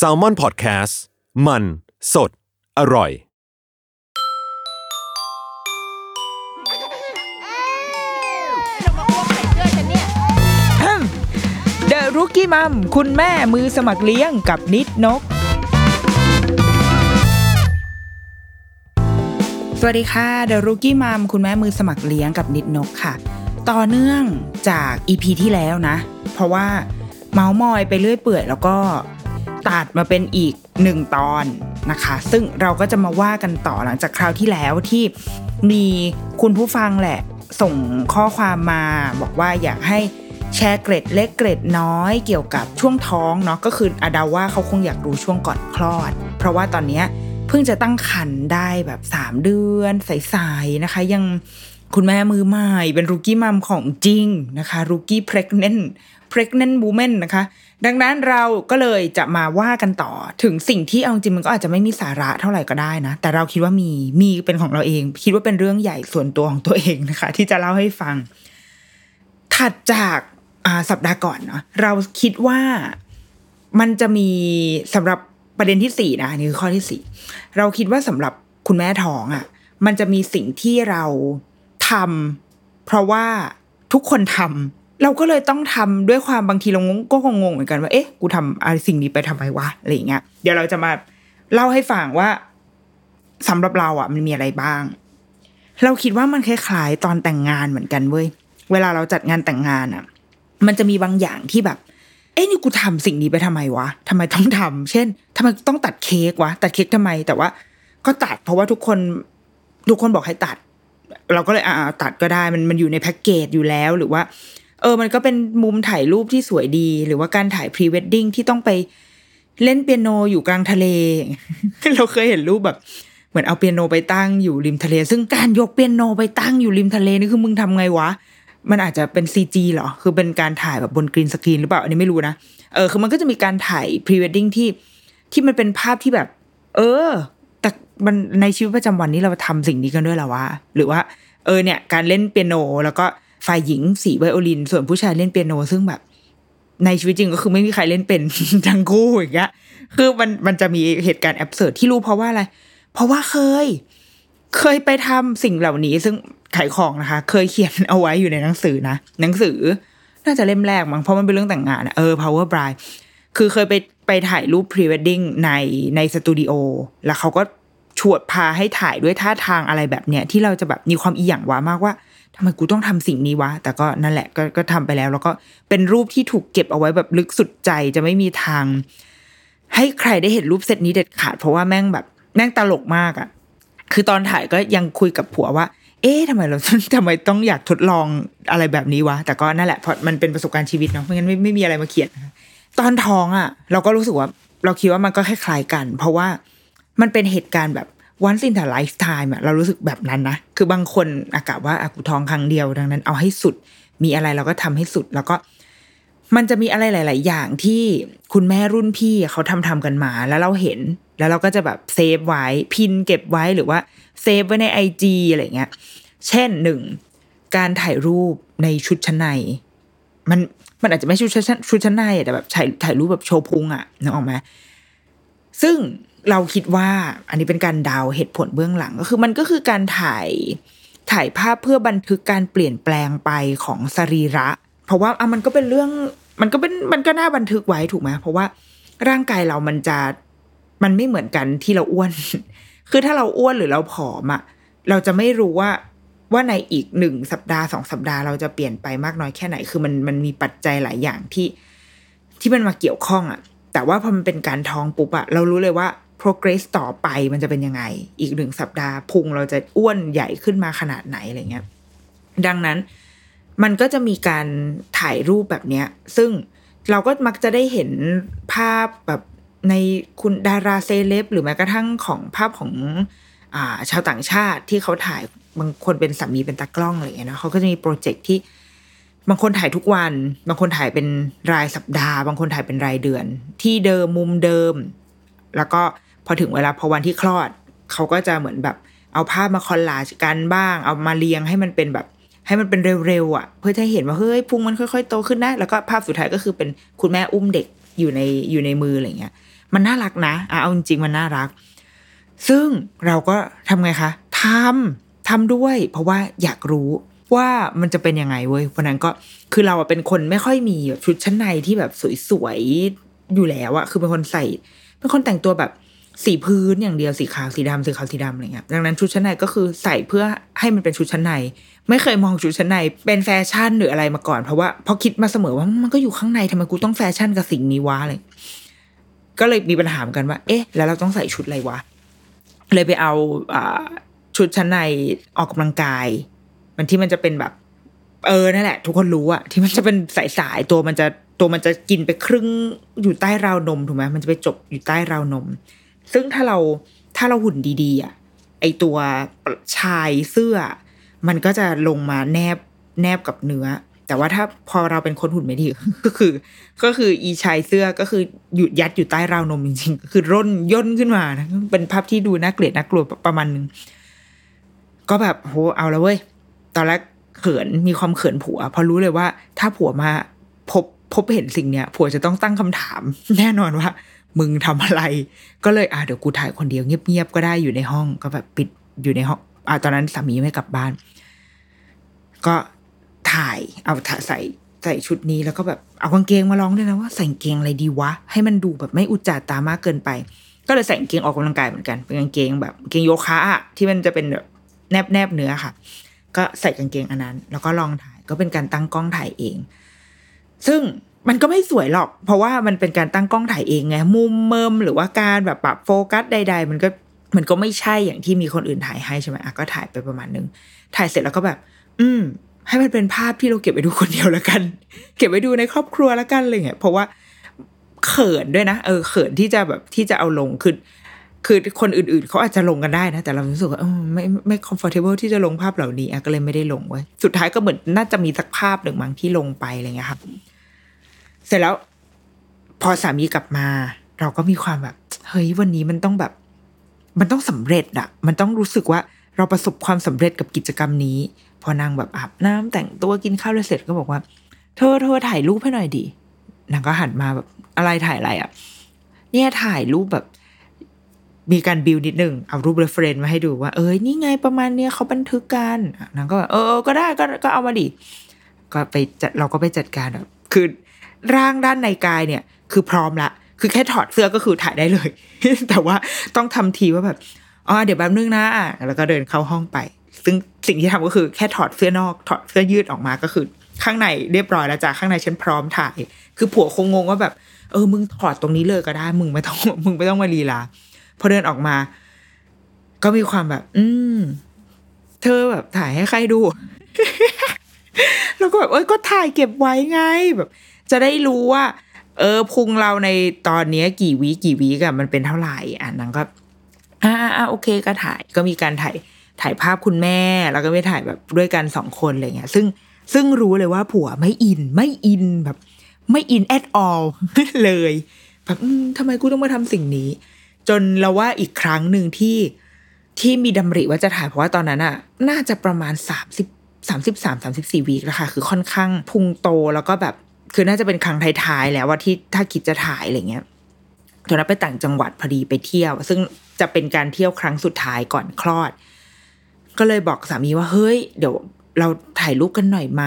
S a l m o n PODCAST มัน สด อร่อยเดอะรุกี้มัมคุณแม่มือสมัครเลี้ยงกับนิดนก สวัสดีค่ะเดอะรุกี้มัมคุณแม่มือสมัครเลี้ยงกับนิดนกค่ะ ต่อเนื่องจากอีพีที่แล้วนะ เพราะว่า เมาส์มอยไปเรื่อยเปื่อยแล้วก็ตัดมาเป็นอีกหนึ่งตอนนะคะ ซึ่งเราก็จะมาว่ากันต่อหลังจากคราวที่แล้วที่มีคุณผู้ฟังแหละ ส่งข้อความมาบอกว่าอยากให้แชร์เกร็ดเล็กเกร็ดน้อยเกี่ยวกับช่วงท้องเนาะก็คืออาดาว่าเขาคงอยากรู้ช่วงก่อนคลอด เพราะว่าตอนนี้เพิ่งจะตั้งครรภ์ได้แบบ 3 เดือนใสๆนะคะ ยังคุณแม่มือใหม่เป็นรูกี้มัมของจริงนะคะรูกี้เพรกเนน เพรกเนนบูเมนนะคะ ดังนั้นเราก็เลยจะมาว่ากันต่อถึงสิ่งที่เอาจริงมันก็อาจจะไม่มีสาระเท่าไหร่ก็ได้นะ แต่เราคิดว่ามีมีเป็นของเราเอง คิดว่าเป็นเรื่องใหญ่ส่วนตัวของตัวเองนะคะ ที่จะเล่าให้ฟัง ถัดจากาสัปดาห์ก่อนเนาะเราคิดว่ามันจะมีสำหรับประเด็นที่สี่นะนี่คือข้อที่สี่เราคิดว่าสำหรับคุณแม่ท้องอะ่ะ มันจะมีสิ่งที่เราทำเพราะว่าทุกคนทำ เราก็เลยต้องทำด้วยความบางทีเรางงก็งงเหมือนกันว่าเอ๊ะกูทำอะไรสิ่งนี้ไปทำไมวะอะไรอย่างเงี้ยเดี๋ยวเราจะมาเล่าให้ฟังว่าสำหรับเราอะ มันมีอะไรบ้าง เราคิดว่ามันคล้ายๆตอนแต่งงานเหมือนกันเว้ยเวลาเราจัดงานแต่งงานอะ มันจะมีบางอย่างที่แบบ เอ้นี่กูทำสิ่งนี้ไปทำไมวะทำไมต้องทำเช่นทำไมต้องตัดเค้กวะตัดเค้กทำไม แต่ว่า ก็ตัดเพราะว่าทุกคนทุกคนบอกให้ตัด เราก็เลยอ่าตัดก็ได้มันมันอยู่ในแพ็กเกจอยู่แล้วหรือว่า เออ มันก็เป็นมุมถ่ายรูปที่สวยดี หรือว่าการถ่ายพรีเวดดิ้งที่ต้องไปเล่นเปียโนอยู่กลางทะเล เราเคยเห็นรูปแบบ เหมือนเอาเปียโนไปตั้งอยู่ริมทะเล ซึ่งการยกเปียโนไปตั้งอยู่ริมทะเลนี่คือมึงทำไงวะ มันอาจจะเป็น CG เหรอ คือเป็นการถ่ายแบบบน green screen หรือเปล่า อันนี้ไม่รู้นะ เออ คือมันก็จะมีการถ่ายพรีเวดดิ้งที่ที่มันเป็นภาพที่แบบ เออ แต่มันในชีวิตประจำวันนี้เราทำสิ่งนี้กันด้วยหรอวะ หรือว่า เออเนี่ย การเล่นเปียโนแล้วก็ ฝ่ายหญิงสีไวโอลิน ส่วนผู้ชายเล่นเปียโน ซึ่งแบบ ในชีวิตจริงก็คือไม่มีใครเล่นเป็นทั้งคู่อย่างเงี้ยคือมันมันจะมีเหตุการณ์ absurd ที่รู้เพราะว่าอะไร เพราะว่าเคย เคยไปทำสิ่งเหล่านี้ ซึ่งขายของนะคะ เคยเขียนเอาไว้อยู่ในหนังสือนะหนังสือน่าจะเล่มแรกมั้งเพราะมันเป็นเรื่องแต่งงานอะเออ power bride คือเคยไปไปถ่ายรูป pre wedding ในในสตูดิโอแล้วเขาก็ชวดพาให้ถ่ายด้วยท่าทางอะไรแบบเนี้ยที่เราจะแบบมีความอีหยังวะมากว่า ทำไมกูต้องทำสิ่งนี้วะ แต่ก็นั่นแหละก็ก็ทำไปแล้ว แล้วก็เป็นรูปที่ถูกเก็บเอาไว้แบบลึกสุดใจจะไม่มีทาง ให้ใครได้เห็นรูปเซตนี้เด็ดขาด เพราะว่าแม่งแบบแม่งตลกมากอะคือตอนถ่ายก็ยังคุยกับผัวว่า เอ๊ะทำไมเราทำไมต้องอยากทดลองอะไรแบบนี้วะ แต่ก็นั่นแหละเพราะมันเป็นประสบการณ์ชีวิตเนาะไม่งั้นไม่ไม่มีอะไรมาเขียนตอนท้องอะ เราก็รู้สึกว่าเราคิดว่ามันก็คล้ายๆกัน เพราะว่ามันเป็นเหตุการณ์แบบ once in a lifetime อะเรารู้สึกแบบนั้นนะ คือบางคนอากาศว่าอะกูทองครั้งเดียวดังนั้น เอาให้สุดมีอะไรเราก็ทำให้สุดแล้วก็ มันจะมีอะไรหลาย ๆ อย่างที่คุณแม่รุ่นพี่เขาทำทำกันมาแล้วเราเห็น แล้วเราก็จะแบบ save ไว้ pin เก็บไว้หรือว่า save ไว้ในไอจีอะไรเงี้ยเช่นหนึ่งการถ่ายรูปในชุดชั้นใน มันมันอาจจะไม่ชุดชั้นชุดชั้นในแต่แบบถ่ายถ่ายรูปแบบโชว์พุงอะนึกออกไหมซึ่ง เราคิดว่าอันนี้เป็นการดาวเหตุผลเบื้องหลังก็คือมันก็คือการถ่ายถ่ายภาพเพื่อบันทึกการเปลี่ยนแปลงไปของสรีระ เพราะว่าอะมันก็เป็นเรื่องมันก็เป็นมันก็น่าบันทึกไว้ถูกไหมเพราะว่าร่างกายเรามันจะมันไม่เหมือนกันที่เราอ้วน คือถ้าเราอ้วนหรือเราผอมอะเราจะไม่รู้ว่าว่าในอีกหนึ่งสัปดาห์สองสัปดาห์เราจะเปลี่ยนไปมากน้อยแค่ไหน คือมันมันมีปัจจัยหลายอย่างที่ที่มันมาเกี่ยวข้องอะแต่ว่าพอมันเป็นการท้องปุ๊บอะเรารู้เลยว่า progress ต่อไปมันจะเป็นยังไง อีกหนึ่งสัปดาห์พุงเราจะอ้วนใหญ่ขึ้นมาขนาดไหนอะไรเงี้ย ดังนั้นมันก็จะมีการถ่ายรูปแบบเนี้ย ซึ่งเราก็มักจะได้เห็นภาพแบบในคุณดาราเซเลบหรือแม้กระทั่งของภาพของอ่าชาวต่างชาติที่เขาถ่ายบางคนเป็นสามีเป็นตากล้องอะไรเงี้ยนะเขาก็จะมีโปรเจกต์ที่บางคนถ่ายทุกวัน บางคนถ่ายเป็นรายสัปดาห์ บางคนถ่ายเป็นรายเดือน ที่เดิมมุมเดิม แล้วก็ พอถึงเวลาพอวันที่คลอด เขาก็จะเหมือนแบบเอาภาพมาคอลลาจกันบ้าง เอามาเรียงให้มันเป็นแบบ ให้มันเป็นเร็วๆอะ เพื่อจะให้เห็นว่าเฮ้ยพุงมันค่อยๆโตขึ้นนะแล้วก็ภาพสุดท้ายก็คือเป็นคุณแม่อุ้มเด็กอยู่ในอยู่ในมืออะไรเงี้ย มันน่ารักนะอะเอาจริงๆมันน่ารัก ซึ่งเราก็ทำไงคะทำทำด้วย เพราะว่าอยากรู้ว่ามันจะเป็นยังไงเว้ยวันนั้นก็คือเราอะเป็นคนไม่ค่อยมีชุดชั้นในที่แบบสวยๆอยู่แล้วอะคือเป็นคนใส่ เป็นคนแต่งตัวแบบ สีพื้นอย่างเดียวสีขาวสีดำสีขาวสีดำอะไรเงี้ยดังนั้นชุดชั้นในก็คือใส่เพื่อให้มันเป็นชุดชั้นใน ไม่เคยมองชุดชั้นในเป็นแฟชั่นหรืออะไรมาก่อนเพราะว่าพอคิดมาเสมอว่ามันก็อยู่ข้างในทำไมกูต้องแฟชั่นกับสิ่งนี้วะอะไรก็เลยมีปัญหาเหมือนกันว่า เอ๊ะ แล้วเราต้องใส่ชุดอะไรวะ เลยไปเอาอชุดชั้นในออกกำลังกาย มันที่มันจะเป็นแบบ เออนั่นแหละ ทุกคนรู้อะที่มันจะเป็นสายสายตัวมันจะตัวมันจะกินไปครึ่งอยู่ใต้ราวนมถูกไหมมันจะไปจบอยู่ใต้ราวนม ซึ่งถ้าเราถ้าเราหุ่นดีๆอะไอตัวชายเสื้อ มันก็จะลงมาแนบแนบกับเนื้อ แต่ว่าถ้าพอเราเป็นคนหุ่นไม่ดีก็คือ ก็คืออีชายเสื้อก็คือหยุดยัดอยู่ใต้ราวนมจริงๆคือร่นย่นขึ้นมานะเป็นภาพที่ดูน่าเกลียดน่ากลัวประมาณนึงก็แบบโหเอาแล้วเว้ยตอนแรกเขินมีความเขินผัวเพราะรู้เลยว่า ถ้าผัวมาพบพบเห็นสิ่งเนี้ยผัวจะต้องตั้งคำถาม แน่นอนว่า มึงทำอะไร ก็เลยอะเดี๋ยวกูถ่ายคนเดียวเงียบๆก็ได้อยู่ในห้องก็แบบปิดอยู่ในห้องอะตอนนั้นสามีไม่กลับบ้าน ก็ถ่ายเอาถ่ายใส่ใส่ชุดนี้แล้วก็แบบเอากางเกงมาลองด้วยนะว่าใส่กางเกงอะไรดีวะ ให้มันดูแบบไม่อุจจาตามากเกินไป ก็เลยใส่กางเกงออกกำลังกายเหมือนกันเป็นกางเกงแบบกางเกงโยคะที่มันจะเป็นแบบแนบแนบๆเนื้อค่ะ ก็ใส่กางเกงอันนั้น แล้วก็ลองถ่ายก็เป็นการตั้งกล้องถ่ายเอง ซึ่ง มันก็ไม่สวยหรอก เพราะว่ามันเป็นการตั้งกล้องถ่ายเองไงมุมเมิมหรือว่าการแบบปรับโฟกัสใด ๆ มันก็มันก็ไม่ใช่อย่างที่มีคนอื่นถ่ายให้ใช่ไหมอะก็ถ่ายไปประมาณนึง ถ่ายเสร็จแล้วก็แบบ อืม ให้มันเป็นภาพที่เราเก็บไว้ดูคนเดียวแล้วกัน เก็บไว้ดูในครอบครัวแล้วกันอะไรเงี้ยเพราะว่าเขินด้วยนะเออเขินที่จะแบบที่จะเอาลงคือคือคนอื่นๆ เขาอาจจะลงกันได้นะ แต่เรารู้สึกว่าไม่ไม่ comfortable ที่จะลงภาพเหล่านี้อะก็เลยไม่ได้ลงไว้ สุดท้ายก็เหมือนน่าจะมีสักภาพหนึ่งมั้งที่ลงไปอะไรเงี้ยครับ เสร็จแล้วพอสามีกลับมา เราก็มีความแบบ เฮ้ยวันนี้มันต้องแบบ มันต้องสำเร็จอะมันต้องรู้สึกว่าเราประสบความสำเร็จกับกิจกรรมนี้ พอนางแบบอาบน้ำแต่งตัวกินข้าวแล้วเสร็จก็บอกว่า เธอเธอถ่ายรูปให้หน่อยดินางก็หันมาแบบอะไรถ่ายอะไรอะเนี่ยถ่ายรูปแบบมีการบิวนิดนึงเอารูป reference มาให้ดูว่า เอ้ยนี่ไงประมาณเนี้ยเขาบันทึกกันนางก็แบบเออเออก็ได้ก็ก็เอามาดิก็ไปจัดเราก็ไปจัดการแบบคือ ร่างด้านในกายเนี่ย คือพร้อมละ คือแค่ถอดเสื้อก็คือถ่ายได้เลย แต่ว่าต้องทำทีว่าแบบอ๋อเดี๋ยวแป๊บนึงนะแล้วก็เดินเข้าห้องไป ซึ่งสิ่งที่ทำก็คือแค่ถอดเสื้อนอก ถอดเสื้อยืดออกมาก็คือข้างในเรียบร้อยแล้วจ้ะข้างในฉันพร้อมถ่าย คือผัวคงงงว่าแบบ เออ มึงถอดตรงนี้เลยก็ได้ มึงไม่ต้องมึงไม่ต้องมาลีลาพอเดินออกมา ก็มีความแบบ อืม เธอแบบถ่ายให้ใครดู แล้วก็แบบเอ้ยก็ถ่ายเก็บไว้ไงแบบ จะได้รู้ว่า เออพุงเราในตอนนี้กี่วีกี่วีกับมันเป็นเท่าไหร่อะนางก็อ่าอ่าโอเคก็ถ่ายก็มีการถ่ายถ่ายภาพคุณแม่ แล้วก็ไม่ถ่ายแบบด้วยกันสองคนอะไรเงี้ย ซึ่งซึ่งรู้เลยว่าผัวไม่อินไม่อินแบบ ไม่อิน at all เลยแบบทำไมกูต้องมาทำสิ่งนี้ จนเราว่าอีกครั้งหนึ่งที่ที่มีดำริว่าจะถ่ายเพราะว่าตอนนั้นอะน่าจะประมาณสามสิบสามสิบสามสามสิบสี่วีคแล้วค่ะ คือค่อนข้างพุงโตแล้วก็แบบ คือน่าจะเป็นครั้งท้ายๆแล้วว่าที่ถ้าคิดจะถ่ายอะไรเงี้ยตอนนั้นไปต่างจังหวัดพอดีไปเที่ยว ซึ่งจะเป็นการเที่ยวครั้งสุดท้ายก่อนคลอด ก็เลยบอกสามีว่าเฮ้ย เดี๋ยวเราถ่ายรูปกันหน่อยไหม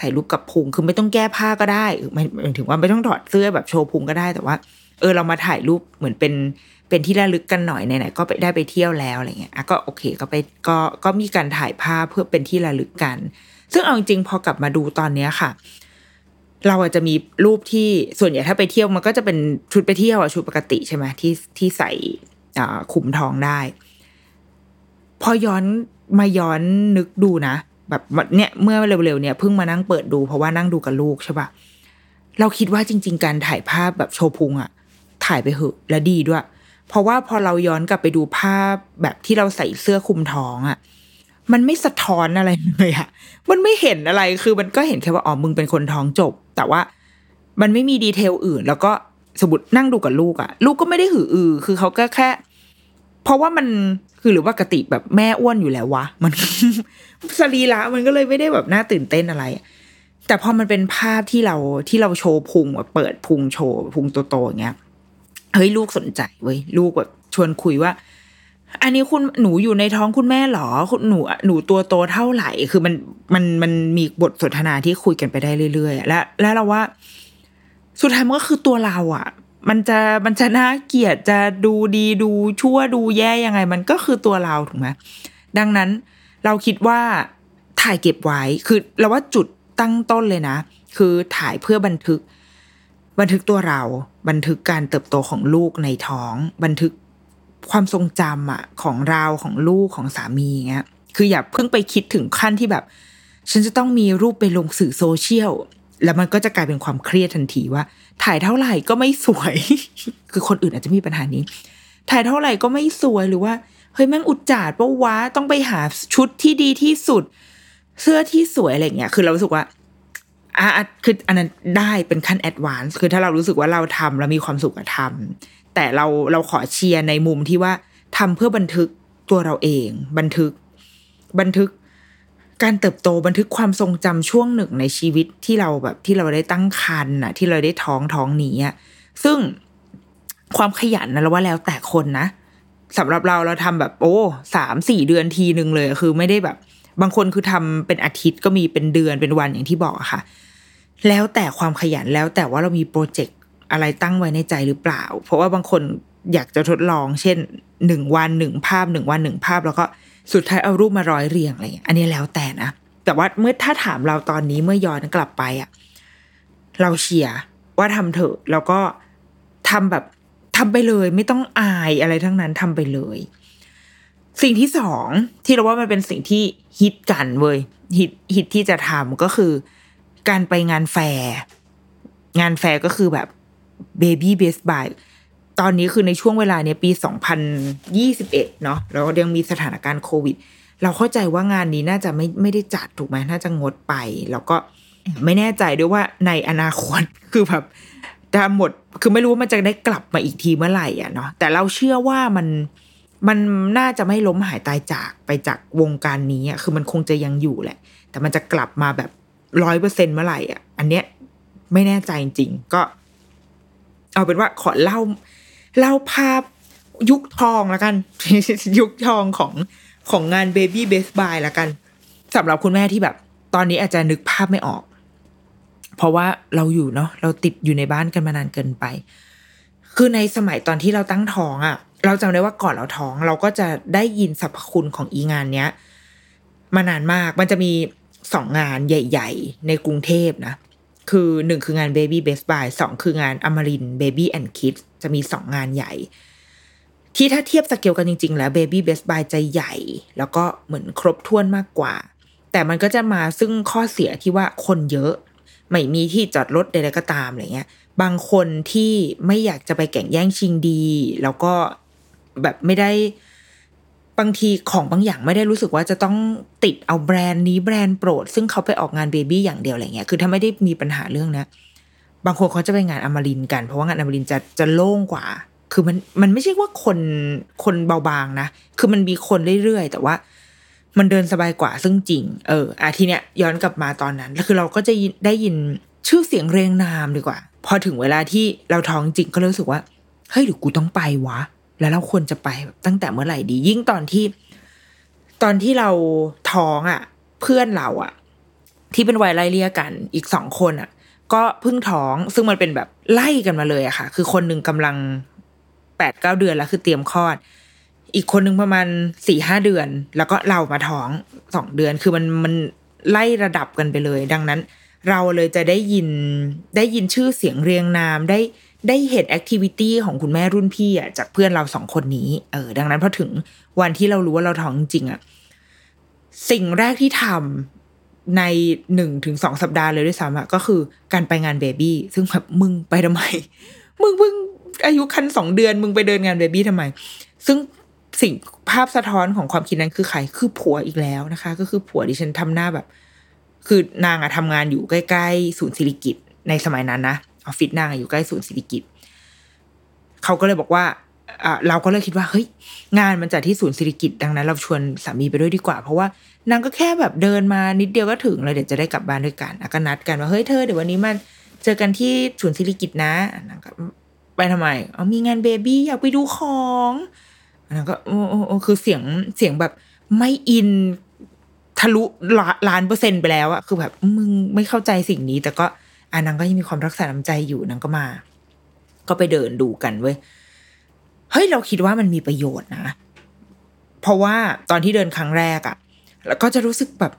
ถ่ายรูปกับพุงคือไม่ต้องแก้ผ้าก็ได้ไม่หมายถึงว่าไม่ต้องถอดเสื้อแบบโชว์พุงก็ได้แต่ว่า เออเรามาถ่ายรูปเหมือนเป็นเป็นที่ระลึกกันหน่อยไหนๆก็ไปได้ไปเที่ยวแล้วอะไรเงี้ยอะก็โอเคก็ไปก็ก็มีการถ่ายภาพเพื่อเป็นที่ระลึกกัน ซึ่งเอาจริงๆพอกลับมาดูตอนเนี้ยค่ะ เราอาจจะมีรูปที่ส่วนใหญ่ถ้าไปเที่ยวมันก็จะเป็นชุดไปเที่ยวอะชุดปกติใช่ไหมที่ที่ใส่อ่าคลุมทองได้ พอย้อนมาย้อนนึกดูนะแบบเนี่ยเมื่อเร็วๆเนี่ยเพิ่งมานั่งเปิดดูเพราะว่านั่งดูกับลูกใช่ปะเราคิดว่าจริง ๆ การถ่ายภาพแบบโชว์พุงอะถ่ายไปเหอะและดีด้วย เพราะว่าพอเราย้อนกลับไปดูภาพแบบที่เราใส่เสื้อคลุมท้องอะ่ะ มันไม่สะท้อนอะไรเลยอะมันไม่เห็นอะไรคือมันก็เห็นแค่ว่าอ๋อมึงเป็นคนท้องจบ แต่ว่ามันไม่มีดีเทลอื่น แล้วก็สมมตินั่งดูกับลูกอะลูกก็ไม่ได้หืออือ คือเขาก็แค่ เพราะว่ามันคือหรือว่ากติแบบแม่อ้วนอยู่แล้ววะมันสรีระมันก็เลยไม่ได้แบบน่าตื่นเต้นอะไร แต่พอมันเป็นภาพที่เราที่เราโชว์พุงแบบเปิดพุงโชว์พุงโตๆอย่างเงี้ยเฮ้ยลูกสนใจเว้ยลูกแบบชวนคุยว่า อันนี้คุณหนูอยู่ในท้องคุณแม่หรอคุณหนูหนูตัวโตเท่าไหร่ คือมันมันมันมีบทสนทนาที่คุยกันไปได้เรื่อยๆและและเราว่า สุดท้ายมันก็คือตัวเราอะ มันจะมันจะน่าเกลียดจะดูดีดูชั่วดูแย่ยังไง มันก็คือตัวเราถูกไหมดังนั้นเราคิดว่าถ่ายเก็บไว้คือเราว่าจุดตั้งต้นเลยนะ คือถ่ายเพื่อบันทึก บันทึกตัวเรา บันทึกการเติบโตของลูกในท้อง บันทึก ความทรงจำอะของเราของลูกของสามีเงี้ยคืออย่าเพิ่งไปคิดถึงขั้นที่แบบ ฉันจะต้องมีรูปไปลงสื่อโซเชียลแล้วมันก็จะกลายเป็นความเครียดทันทีว่า ถ่ายเท่าไหร่ก็ไม่สวย คือคนอื่นอาจจะมีปัญหานี้ ถ่ายเท่าไหร่ก็ไม่สวยหรือว่าเฮ้ยแม่งอุจจาดปะวะต้องไปหาชุดที่ดีที่สุด เสื้อที่สวยอะไรเงี้ย คือเรารู้สึกว่าอะคืออันนั้นได้เป็นขั้น advance คือถ้าเรารู้สึกว่าเราทำแล้วมีความสุขกับทำ แต่เราเราขอเชียร์ในมุมที่ว่าทำเพื่อบันทึกตัวเราเอง บันทึก บันทึกการเติบโตบันทึกความทรงจำช่วงหนึ่งในชีวิตที่เราแบบที่เราได้ตั้งครรภ์น่ะ ที่เราได้ท้องท้องนี้อะซึ่งความขยันนะเราว่าแล้วแต่คนนะสำหรับเราเราทำแบบโอ้สามสี่เดือนทีหนึ่งเลยคือไม่ได้แบบ บางคนคือทำเป็นอาทิตย์ก็มีเป็นเดือนเป็นวันอย่างที่บอกอะค่ะ แล้วแต่ความขยันแล้วแต่ว่าเรามีโปรเจกต์ อะไรตั้งไว้ในใจหรือเปล่า เพราะว่าบางคนอยากจะทดลอง เช่นหนึ่งวันหนึ่งภาพหนึ่งวันหนึ่งภาพ แล้วก็สุดท้ายเอารูปมาร้อยเรียงอะไรอย่างเงี้ยอันนี้แล้วแต่นะแต่ว่าเมื่อถ้าถามเราตอนนี้เมื่อย้อนกลับไปอะเราเชียร์ว่าทำเถอะ แล้วก็ทำแบบทำไปเลย ไม่ต้องอายอะไรทั้งนั้นทำไปเลย สิ่งที่สองที่เราว่ามันเป็นสิ่งที่ฮิตกันเว้ยฮิตฮิตที่จะทำก็คือ การไปงานแฟร์งานแฟร์ก็คือแบบ Baby Best Buy ตอนนี้คือในช่วงเวลาเนี้ยปี 2021 เนาะแล้วยังมีสถานการณ์โควิด เราเข้าใจว่างานนี้น่าจะไม่ไม่ได้จัดถูกไหมน่าจะงดไป แล้วก็ไม่แน่ใจด้วยว่าในอนาคตคือแบบถ้าหมดคือไม่รู้ว่ามันจะได้กลับมาอีกทีเมื่อไหร่อะเนาะแต่เราเชื่อว่ามันมันน่าจะไม่ล้มหายตายจากไปจากวงการนี้อะคือมันคงจะยังอยู่แหละ แต่มันจะกลับมาแบบร้อยเปอร์เซ็นเมื่อไหร่อะ อันเนี้ยไม่แน่ใจจริงๆก็ เอาเป็นว่าขอเล่าเล่าภาพยุคทองล้วกัน ยุคทองของของงาน Baby Best Buy แล้วกันสำหรับคุณแม่ที่แบบ ตอนนี้อาจจะนึกภาพไม่ออก เพราะว่าเราอยู่เนาะเราติดอยู่ในบ้านกันมานานเกินไป คือในสมัยตอนที่เราตั้งท้องอะ่ะ เราจำได้ว่าก่อนเราท้อง เราก็จะได้ยินสรรพคุณของอีงานเนี้ย มานานมากมันจะมีสองงานใหญ่ ๆ ในกรุงเทพนะ คือหนึ่งคืองาน Baby Best Buy สองคืองานอมริน Baby and Kids จะมีสองงานใหญ่ ที่ถ้าเทียบสเกลกันจริง ๆ แล้ว Baby Best Buy จะใหญ่ แล้วก็เหมือนครบถ้วนมากกว่า แต่มันก็จะมาซึ่งข้อเสียที่ว่าคนเยอะ ไม่มีที่จอดรถใดๆก็ตามอะไรเงี้ย บางคนที่ไม่อยากจะไปแข่งแย่งชิงดี แล้วก็แบบไม่ได้ บางทีของบางอย่างไม่ได้รู้สึกว่าจะต้องติดเอาแบรนด์นี้แบรนด์โปรด ซึ่งเขาไปออกงานเบบี้อย่างเดียวอะไรเงี้ยคือถ้าไม่ได้มีปัญหาเรื่องนะบางคนเขาจะไปงานอมรินกัน เพราะว่างานอมรินจะจะโล่งกว่า คือมันมันไม่ใช่ว่าคนคนเบาบางนะ คือมันมีคนเรื่อยๆ แต่ว่า มันเดินสบายกว่าซึ่งจริง เอออาทีเนี้ยย้อนกลับมาตอนนั้นแล้วคือเราก็จะได้ยินชื่อเสียงเรียงนามดีกว่า พอถึงเวลาที่เราท้องจริงก็รู้สึกว่าเฮ้ยหรือกูต้องไปวะ แล้วเราควรจะไปตั้งแต่เมื่อไหร่ดี ยิ่งตอนที่ ตอนที่เราท้องอะ เพื่อนเราอะ ที่เป็นวัยไล่เลี่ยกันอีกสองคนอะ ก็เพิ่งท้องซึ่งมันเป็นแบบไล่กันมาเลยอะค่ะ คือคนหนึ่งกำลังแปดเก้าเดือนแล้วคือเตรียมคลอด อีกคนหนึ่งประมาณสี่ห้าเดือน แล้วก็เรามาท้องสองเดือนคือมันมันไล่ระดับกันไปเลย ดังนั้น เราเลยจะได้ยินได้ยินชื่อเสียงเรียงนามได้ ได้เห็นแอคทิวิตี้ของคุณแม่รุ่นพี่อะจากเพื่อนเราสองคนนี้เออดังนั้นพอถึงวันที่เรารู้ว่าเราท้องจริงอะสิ่งแรกที่ทำในหนึ่งถึงสองสัปดาห์เลยด้วยซ้ำอะก็คือการไปงานเบบี้ซึ่งแบบมึงไปทำไม มึงเพิ่งอายุคันสองเดือน มึงไปเดินงานเบบี้ทำไม ซึ่งสิ่งภาพสะท้อนของความคิดนั้นคือใครคือผัวอีกแล้วนะคะ ก็คือผัวดิฉันทำหน้าแบบ คือนางอะทำงานอยู่ใกล้ๆศูนย์ศิริกิตในสมัยนั้นนะ ออฟฟิศนางอยู่ใกล้ศูนย์ศิริกิตเขาก็เลยบอกว่าเราก็เลยคิดว่าเฮ้ยงานมันจัดที่ศูนย์ศิริกิตดังนั้น เราชวนสามีไปด้วยดีกว่า เพราะว่านางก็แค่แบบเดินมานิดเดียวก็ถึงเลยเดี๋ยวจะได้กลับบ้านด้วยกันก็นัดกันว่าเฮ้ยเธอเดี๋ยววันนี้มาเจอกันที่ศูนย์ศิริกิตนะนางก็ไปทำไมเอามีงานเบบี้อยากไปดูของนางก็โอ้คือเสียงเสียงแบบไม่อินทะลุล้านเปอร์เซ็นต์ไปแล้วอะคือแบบมึงไม่เข้าใจสิ่งนี้แต่ก็ อ่านางก็ยังมีความรักษาน้ำใจอยู่นางก็มา ก็ไปเดินดูกันเว้ยเฮ้ยเราคิดว่ามันมีประโยชน์นะ เพราะว่าตอนที่เดินครั้งแรกอะแล้วก็จะรู้สึกแบบ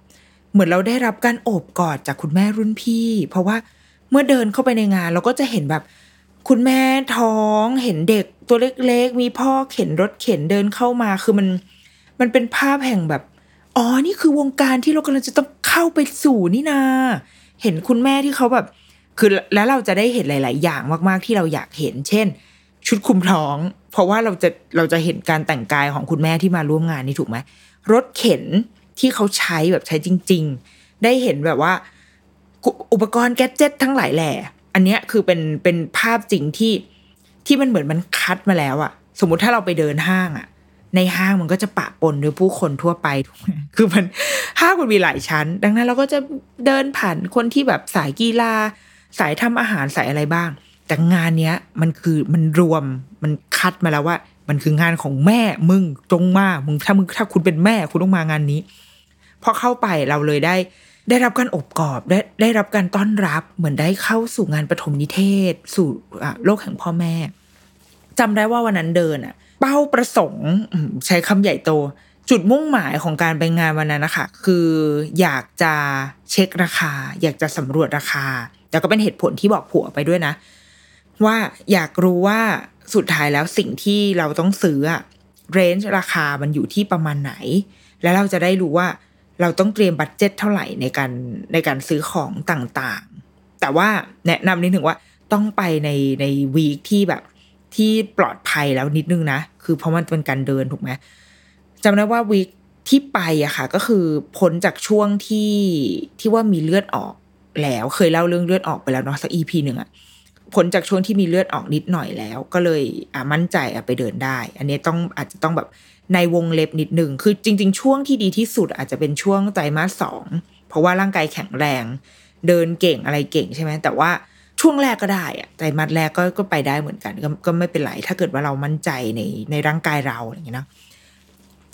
เหมือนเราได้รับการโอบกอดจากคุณแม่รุ่นพี่ เพราะว่าเมื่อเดินเข้าไปในงาน เราก็จะเห็นแบบ คุณแม่ท้องเห็นเด็กตัวเล็กๆ มีพ่อเข็นรถเข็นเดินเข้ามาคือมันมันเป็นภาพแห่งแบบอ๋อนี่คือวงการที่เรากำลังจะต้องเข้าไปสู่นี่นา เห็นคุณแม่ที่เขาแบบ คือแล้วเราจะได้เห็นหลาย ๆ อย่างมาก ๆ ที่เราอยากเห็น เช่น ชุดคุมท้อง เพราะว่าเราจะเราจะเห็นการแต่งกายของคุณแม่ที่มาร่วมงานนี่ถูกไหมรถเข็นที่เขาใช้แบบใช้จริง ๆ ได้เห็นแบบว่า อุปกรณ์แกดเจิตทั้งหลายแหล่อันเนี้ยคือเป็นเป็นภาพจริงที่ที่มันเหมือนมันคัดมาแล้วอะสมมติถ้าเราไปเดินห้างอะ ในห้างมันก็จะปะปนด้วยผู้คนทั่วไป คือมันห้างมันมีหลายชั้น ดังนั้นเราก็จะเดินผ่านคนที่แบบสายกีฬา สายทำอาหารสายอะไรบ้าง แต่งานเนี้ยมันคือมันรวมมันคัดมาแล้วว่า มันคืองานของแม่มึงตรงมามึงถ้ามึงถ้าคุณเป็นแม่คุณต้องมางานนี้พอเข้าไปเราเลยได้ ได้รับการอบกอบได้ได้รับการต้อนรับเหมือนได้เข้าสู่งานปฐมนิเทศ สู่โลกแห่งพ่อแม่จำได้ว่าวันนั้นเดินอะ เป้าประสงค์ใช้คำใหญ่โต จุดมุ่งหมายของการไปงานวันนั้นนะคะคืออยากจะเช็คราคา อยากจะสำรวจราคา แต่ก็เป็นเหตุผลที่บอกผัวไปด้วยนะ ว่าอยากรู้ว่าสุดท้ายแล้วสิ่งที่เราต้องซื้ออะ range ราคามันอยู่ที่ประมาณไหน แล้วเราจะได้รู้ว่าเราต้องเตรียม budget เท่าไหร่ในการในการซื้อของต่างๆ แต่ว่าแนะนำนิดหนึ่งว่าต้องไปในใน week ที่แบบ ที่ปลอดภัยแล้วนิดนึงนะ คือเพราะมันเป็นการเดินถูกไหมจำได้ว่า week ที่ไปอะค่ะ ก็คือพ้นจากช่วงที่ที่ว่ามีเลือดออกแล้ว เคยเล่าเรื่องเลือดออกไปแล้วเนาะสักอีพีหนึ่งอะพ้นจากช่วงที่มีเลือดออกนิดหน่อยแล้ว ก็เลยอะมั่นใจอะไปเดินได้ อันนี้ต้องอาจจะต้องแบบในวงเล็บนิดหนึ่งคือจริง ๆ ช่วงที่ดีที่สุดอาจจะเป็นช่วงไตรมาสสองเพราะว่าร่างกายแข็งแรง เดินเก่งอะไรเก่งใช่ไหมแต่ว่า ช่วงแรกก็ได้อะไตรมาสแรกก็ก็ไปได้เหมือนกันก็ก็ไม่เป็นไร ถ้าเกิดว่าเรามั่นใจในในร่างกายเราอย่างเงี้ยนะ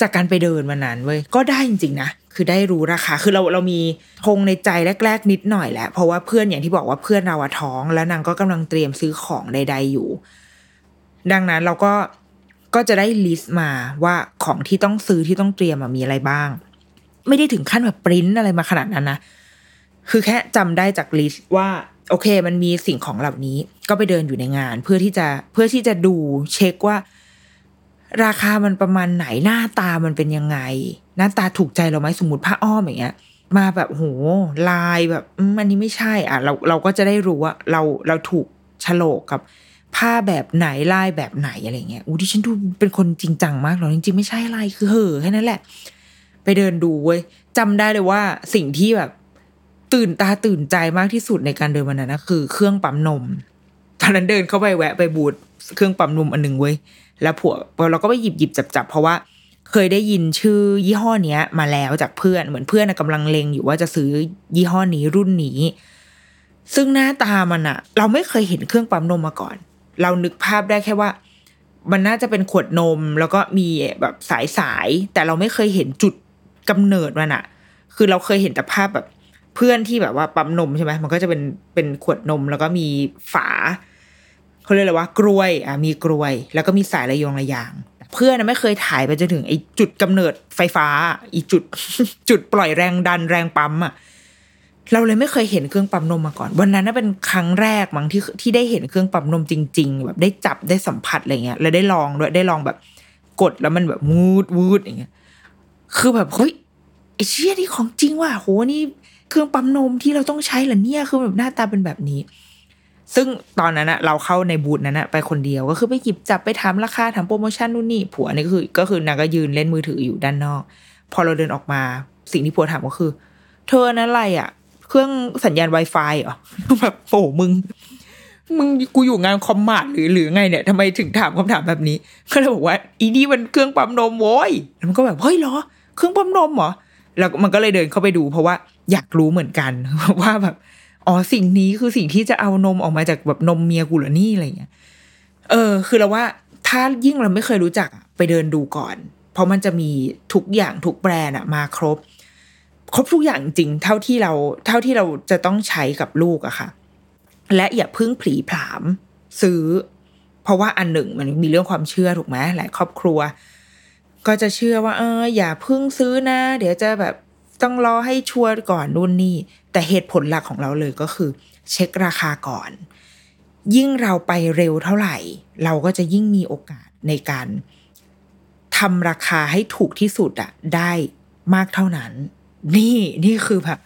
จากการไปเดินวันนั้นเว้ยก็ได้จริงๆนะคือได้รู้ราคาคือเราเรามีธงในใจแรก ๆ นิดหน่อยแหละเพราะว่าเพื่อนอย่างที่บอกว่าเพื่อนเราอะท้อง แล้วนางก็กำลังเตรียมซื้อของใด ๆอยู่ ดังนั้นเราก็ก็จะได้ list มาว่าของที่ต้องซื้อที่ต้องเตรียมมีอะไรบ้าง ไม่ได้ถึงขั้นแบบปริ้นอะไรมาขนาดนั้นนะคือแค่จำได้จาก list ว่า โอเค มันมีสิ่งของเหล่านี้ ก็ไปเดินอยู่ในงาน เพื่อที่จะเพื่อที่จะดูเช็คว่า ราคามันประมาณไหนหน้าตามันเป็นยังไง หน้าตาถูกใจเราไหมสมมติผ้าอ้อมอย่างเงี้ย มาแบบโหลายแบบอันนี้ไม่ใช่อะเราเราก็จะได้รู้ว่าเราเราถูกฉลกกับผ้าแบบไหนลายแบบไหนอะไรเงี้ยอู้ดิฉันดูเป็นคนจริงจังมากหรอจริงๆไม่ใช่ลายคือเห่อแค่นั้นแหละ ไปเดินดูเว้ยจำได้เลยว่าสิ่งที่แบบ ตื่นตาตื่นใจมากที่สุดในการเดินวันนั้นนะคือเครื่องปั๊มนม ตอนนั้นเดินเข้าไปแวะไปบูธเครื่องปั๊มนมอันหนึ่งเว้ยแล้วผัวเราก็ไปหยิบหยิบจับจับเพราะว่าเคยได้ยินชื่อยี่ห้อเนี้ย มาแล้วจากเพื่อนเหมือนเพื่อนนะกำลังเลงอยู่ว่าจะซื้อยี่ห้อนี้รุ่นนี้ ซึ่งหน้าตามันอะเราไม่เคยเห็นเครื่องปั๊มนมมาก่อน เรานึกภาพได้แค่ว่า มันน่าจะเป็นขวดนม แล้วก็มีแบบสายสายแต่เราไม่เคยเห็นจุดกำเนิดมันอะคือเราเคยเห็นแต่ภาพแบบ เพื่อนที่แบบว่าปั๊มนมใช่ไหมมันก็จะเป็นเป็นขวดนมแล้วก็มีฝาเขาเรียกอะไรว่ากล้วยอะมีกล้วย แล้วก็มีสายระยงระยาง เพื่อนไม่เคยถ่ายไปจนถึงไอ้จุดกำเนิดไฟฟ้า อีจุดจุดปล่อยแรงดันแรงปั๊มอะเราเลยไม่เคยเห็นเครื่องปั๊มนมมาก่อน วันนั้นน่ะเป็นครั้งแรกมั้งที่ที่ได้เห็นเครื่องปั๊มนมจริง ๆ แบบได้จับได้สัมผัสอะไรเงี้ยแล้วได้ลองด้วยได้ลองแบบกดแล้วมันแบบวูดวูดอย่างเงี้ยคือแบบเฮ้ยไอ้เชี่ยนี่ของจริงว่ะโหนี่ เครื่องปั๊มนมที่เราต้องใช้เหรอเนี่ยคือแบบหน้าตาเป็นแบบนี้ ซึ่งตอนนั้นอะเราเข้าในบูธนั้นอะไปคนเดียวก็คือไปหยิบจับไปถามราคาถามโปรโมชั่นนู่นนี่ผัวนี่ก็คือ ก็คือนางก็ยืนเล่นมือถืออยู่ด้านนอก พอเราเดินออกมา สิ่งที่ผัวถามก็คือ เธอนั้นอะไรอะเครื่องสัญญาณ Wi-Fi เหรอแบบโอ้มึงมึงกูอยู่งานคอมมาดหรือหรือไงเนี่ยทำไมถึงถามคำถามแบบนี้ก็เลยบอกว่า อีนี่มันเครื่องปั๊มนมโว้ยแล้วมันก็แบบเฮ้ยเหรอ เครื่องปั๊มนมเหรอ แล้วมันก็เลยเดินเข้าไปดู เพราะว่าอยากรู้เหมือนกันว่าแบบอ๋อสิ่งนี้คือสิ่งที่จะเอานมออกมาจากแบบนมเมียกูเหรอนี่อะไรเงี้ยเออ คือเราว่าถ้ายิ่งเราไม่เคยรู้จักไปเดินดูก่อน เพราะมันจะมีทุกอย่างทุกแบรนด์อะมาครบ ครบทุกอย่างจริงเท่าที่เราเท่าที่เราจะต้องใช้กับลูกอะค่ะ และอย่าพึ่งผีผลามซื้อ เพราะว่าอันหนึ่งมันมีเรื่องความเชื่อถูกไหมหลายครอบครัว ก็จะเชื่อว่าเอออย่าพึ่งซื้อนะ เดี๋ยวจะแบบต้องรอให้ชัวร์ก่อนนู่นนี่ แต่เหตุผลหลักของเราเลยก็คือ เช็คราคาก่อน ยิ่งเราไปเร็วเท่าไหร่ เราก็จะยิ่งมีโอกาสในการทำราคาให้ถูกที่สุดอะได้มากเท่านั้น นี่นี่คือแบบ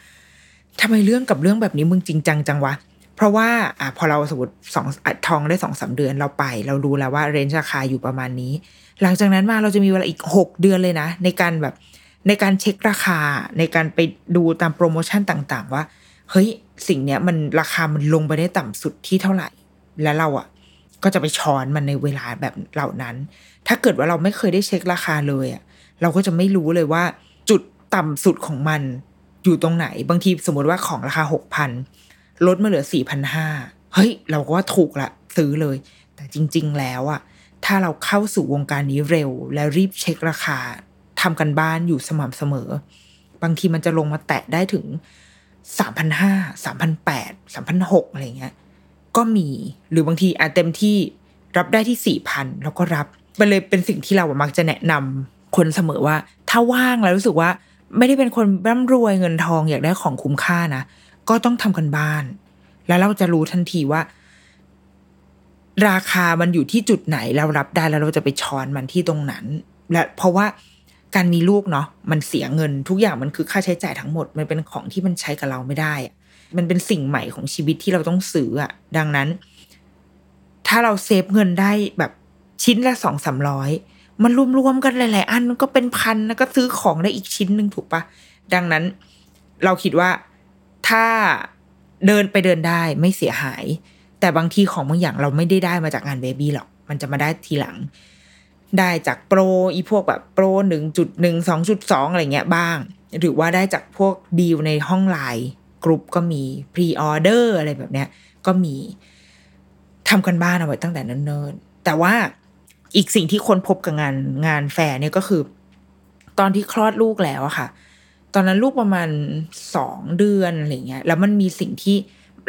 ทำไมเรื่องกับเรื่องแบบนี้มึงจริงจังจังวะ เพราะว่าอะพอเราสมมติสองอะทองได้สองสามเดือนเราไป เรารู้แล้วว่าเรนจ์ราคาอยู่ประมาณนี้ หลังจากนั้นมาเราจะมีเวลาอีกหกเดือนเลยนะ ในการแบบในการเช็คราคาในการไปดูตามโปรโมชั่นต่างๆ ว่า เฮ้ยสิ่งเนี้ยมันราคามันลงไปได้ต่ำสุดที่เท่าไหร่ แล้วเราอะก็จะไปช้อนมันในเวลาแบบเหล่านั้น ถ้าเกิดว่าเราไม่เคยได้เช็คราคาเลยอะเราก็จะไม่รู้เลยว่า จุดต่ำสุดของมันอยู่ตรงไหน บางทีสมมติว่าของราคาหกพัน ลดมาเหลือสี่พันห้าเฮ้ย เราก็ว่าถูกละซื้อเลย แต่จริง ๆ แล้วอะถ้าเราเข้าสู่วงการนี้เร็ว และรีบเช็คราคาทำกันบ้านอยู่สม่ำเสมอ บางทีมันจะลงมาแตะได้ถึงสามพันห้าสามพันแปดสามพันหกอะไรเงี้ยก็มีหรือบางทีอาจเต็มที่รับได้ที่สี่พันแล้วก็รับมันเลยเป็นสิ่งที่เรามักจะแนะนำคนเสมอว่า ถ้าว่างแล้วรู้สึกว่าไม่ได้เป็นคนร่ำรวยเงินทองอยากได้ของคุ้มค่านะ ก็ต้องทำกันบ้าน แล้วเราจะรู้ทันทีว่า ราคามันอยู่ที่จุดไหนเรารับได้แล้วเราจะไปช้อนมันที่ตรงนั้น และเพราะว่าการมีลูกเนาะมันเสียเงินทุกอย่างมันคือค่าใช้จ่ายทั้งหมด มันเป็นของที่มันใช้กับเราไม่ได้ มันเป็นสิ่งใหม่ของชีวิตที่เราต้องซื้ออะดังนั้น ถ้าเราเซฟเงินได้แบบชิ้นละสองสามร้อยมันรวมๆกันหลาย ๆ อันก็เป็นพันแล้วก็ซื้อของได้อีกชิ้นหนึ่งถูกปะดังนั้น เราคิดว่า ถ้าเดินไปเดินได้ไม่เสียหาย แต่บางทีของบางอย่างเราไม่ได้ได้มาจากงานเบบี้หรอก มันจะมาได้ทีหลัง ได้จากโปรอีพวกแบบโปรหนึ่งจุดหนึ่งสองจุดสองอะไรเงี้ยบ้าง หรือว่าได้จากพวกดีลในห้องไลน์กรุ๊ปก็มี pre-order อะไรแบบเนี้ย ก็มีทำการบ้านเอาไว้ตั้งแต่เนิ่นๆแต่ว่าอีกสิ่งที่คนพบกับงานงานแฟร์เนี่ยก็คือ ตอนที่คลอดลูกแล้วอะค่ะ ตอนนั้นลูกประมาณสองเดือนอะไรเงี้ยแล้วมันมีสิ่งที่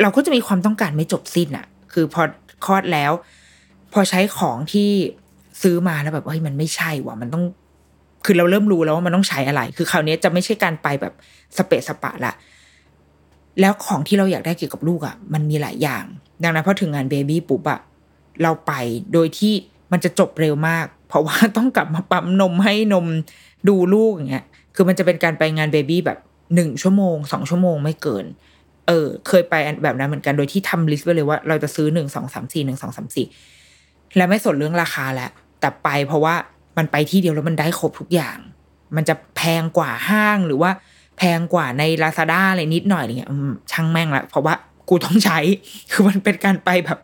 เราก็จะมีความต้องการไม่จบสิ้นอะคือพอคลอดแล้ว พอใช้ของที่ซื้อมาแล้วแบบเฮ้ยมันไม่ใช่ว่ะมันต้อง คือเราเริ่มรู้แล้วว่ามันต้องใช้อะไร คือคราวนี้จะไม่ใช่การไปแบบสเปะสปะละแล้วของที่เราอยากได้เกี่ยวกับลูกอะ่ะ มันมีหลายอย่าง ดังนั้นพอถึงงาน baby ปุ๊บอะ่ะเราไปโดยที่มันจะจบเร็วมาก เพราะว่าต้องกลับมาปั๊มนมให้นมดูลูกอย่างเงี้ย คือมันจะเป็นการไปงาน baby แบบหนึ่งชั่วโมงสองชั่วโมงไม่เกิน เออ เคยไปแบบนั้นเหมือนกันโดยที่ทำ list ไว้เลยว่าเราจะซื้อหนึ่งสองสามสี่หนึ่งสองสามสี่และไม่สนเรื่องราคาแหละแต่ไปเพราะว่ามันไปที่เดียวแล้วมันได้ครบทุกอย่าง มันจะแพงกว่าห้างหรือว่าแพงกว่าในลาซาด้าอะไรนิดหน่อยอะไรเงี้ยช่างแม่งละเพราะว่ากูต้องใช้ คือมันเป็นการไปแบบ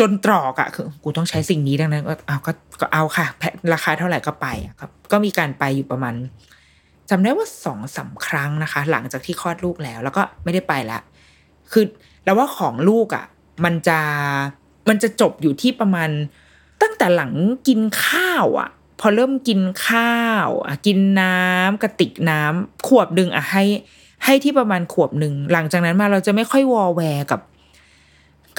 จนตรอกอะคือกูต้องใช้สิ่งนี้ดังนั้นก็เอาก็ก็เอาค่ะ ราคาเท่าไหร่ก็ไปครับ ก็มีการไปอยู่ประมาณ จำได้ว่าสองสาครั้งนะคะ หลังจากที่คลอดลูกแล้ว แล้วก็ไม่ได้ไปละคือแล้วว่าของลูกอะมันจะมันจะจบอยู่ที่ประมาณตั้งแต่หลังกินข้าวอะ พอเริ่มกินข้าวอะกินน้ำกระติกน้ำขวบหนึ่งอะให้ ให้ที่ประมาณขวบหนึ่งหลังจากนั้นมาเราจะไม่ค่อยวอแวร์กับ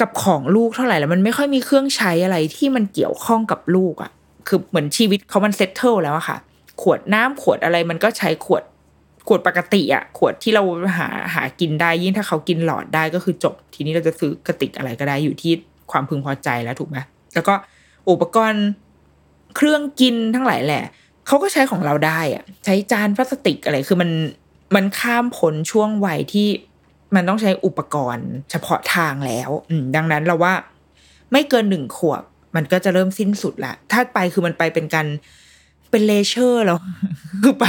กับของลูกเท่าไหร่แล้วมันไม่ค่อยมีเครื่องใช้อะไรที่มันเกี่ยวข้องกับลูกอะ คือเหมือนชีวิตเขามัน settle แล้วอะค่ะ ขวดน้ำขวดอะไรมันก็ใช้ขวดขวดปกติอะขวดที่เราหาหากินได้ยิ่งถ้าเขากินหลอดได้ก็คือจบ ทีนี้เราจะซื้อกระติกอะไรก็ได้อยู่ที่ความพึงพอใจแล้วถูกไหมแล้วก็อุปกรณ์เครื่องกินทั้งหลายแหละเขาก็ใช้ของเราได้อะใช้จานพลาสติกอะไรคือมันมันข้ามผลช่วงวัยที่มันต้องใช้อุปกรณ์เฉพาะทางแล้ว อืดังนั้นเราว่า ไม่เกินหนึ่งขวบมันก็จะเริ่มสิ้นสุดละถ้าไปคือมันไปเป็นการ เป็น leisure แล้วคือไป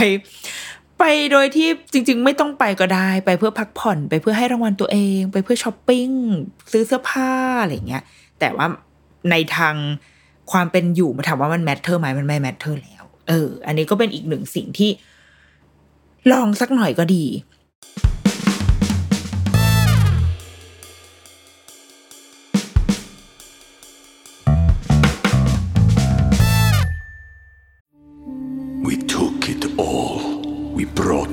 ไปโดยที่จริง ๆ ไม่ต้องไปก็ได้ ไปเพื่อพักผ่อนไปเพื่อให้รางวัลตัวเอง ไปเพื่อช้อปปิ้งซื้อเสื้อผ้าอะไรเงี้ย แต่ว่าในทางความเป็นอยู่มาถามว่ามัน matter ไหมมันไม่ matter แล้ว เออ อันนี้ก็เป็นอีกหนึ่งสิ่งที่ ลองสักหน่อยก็ดี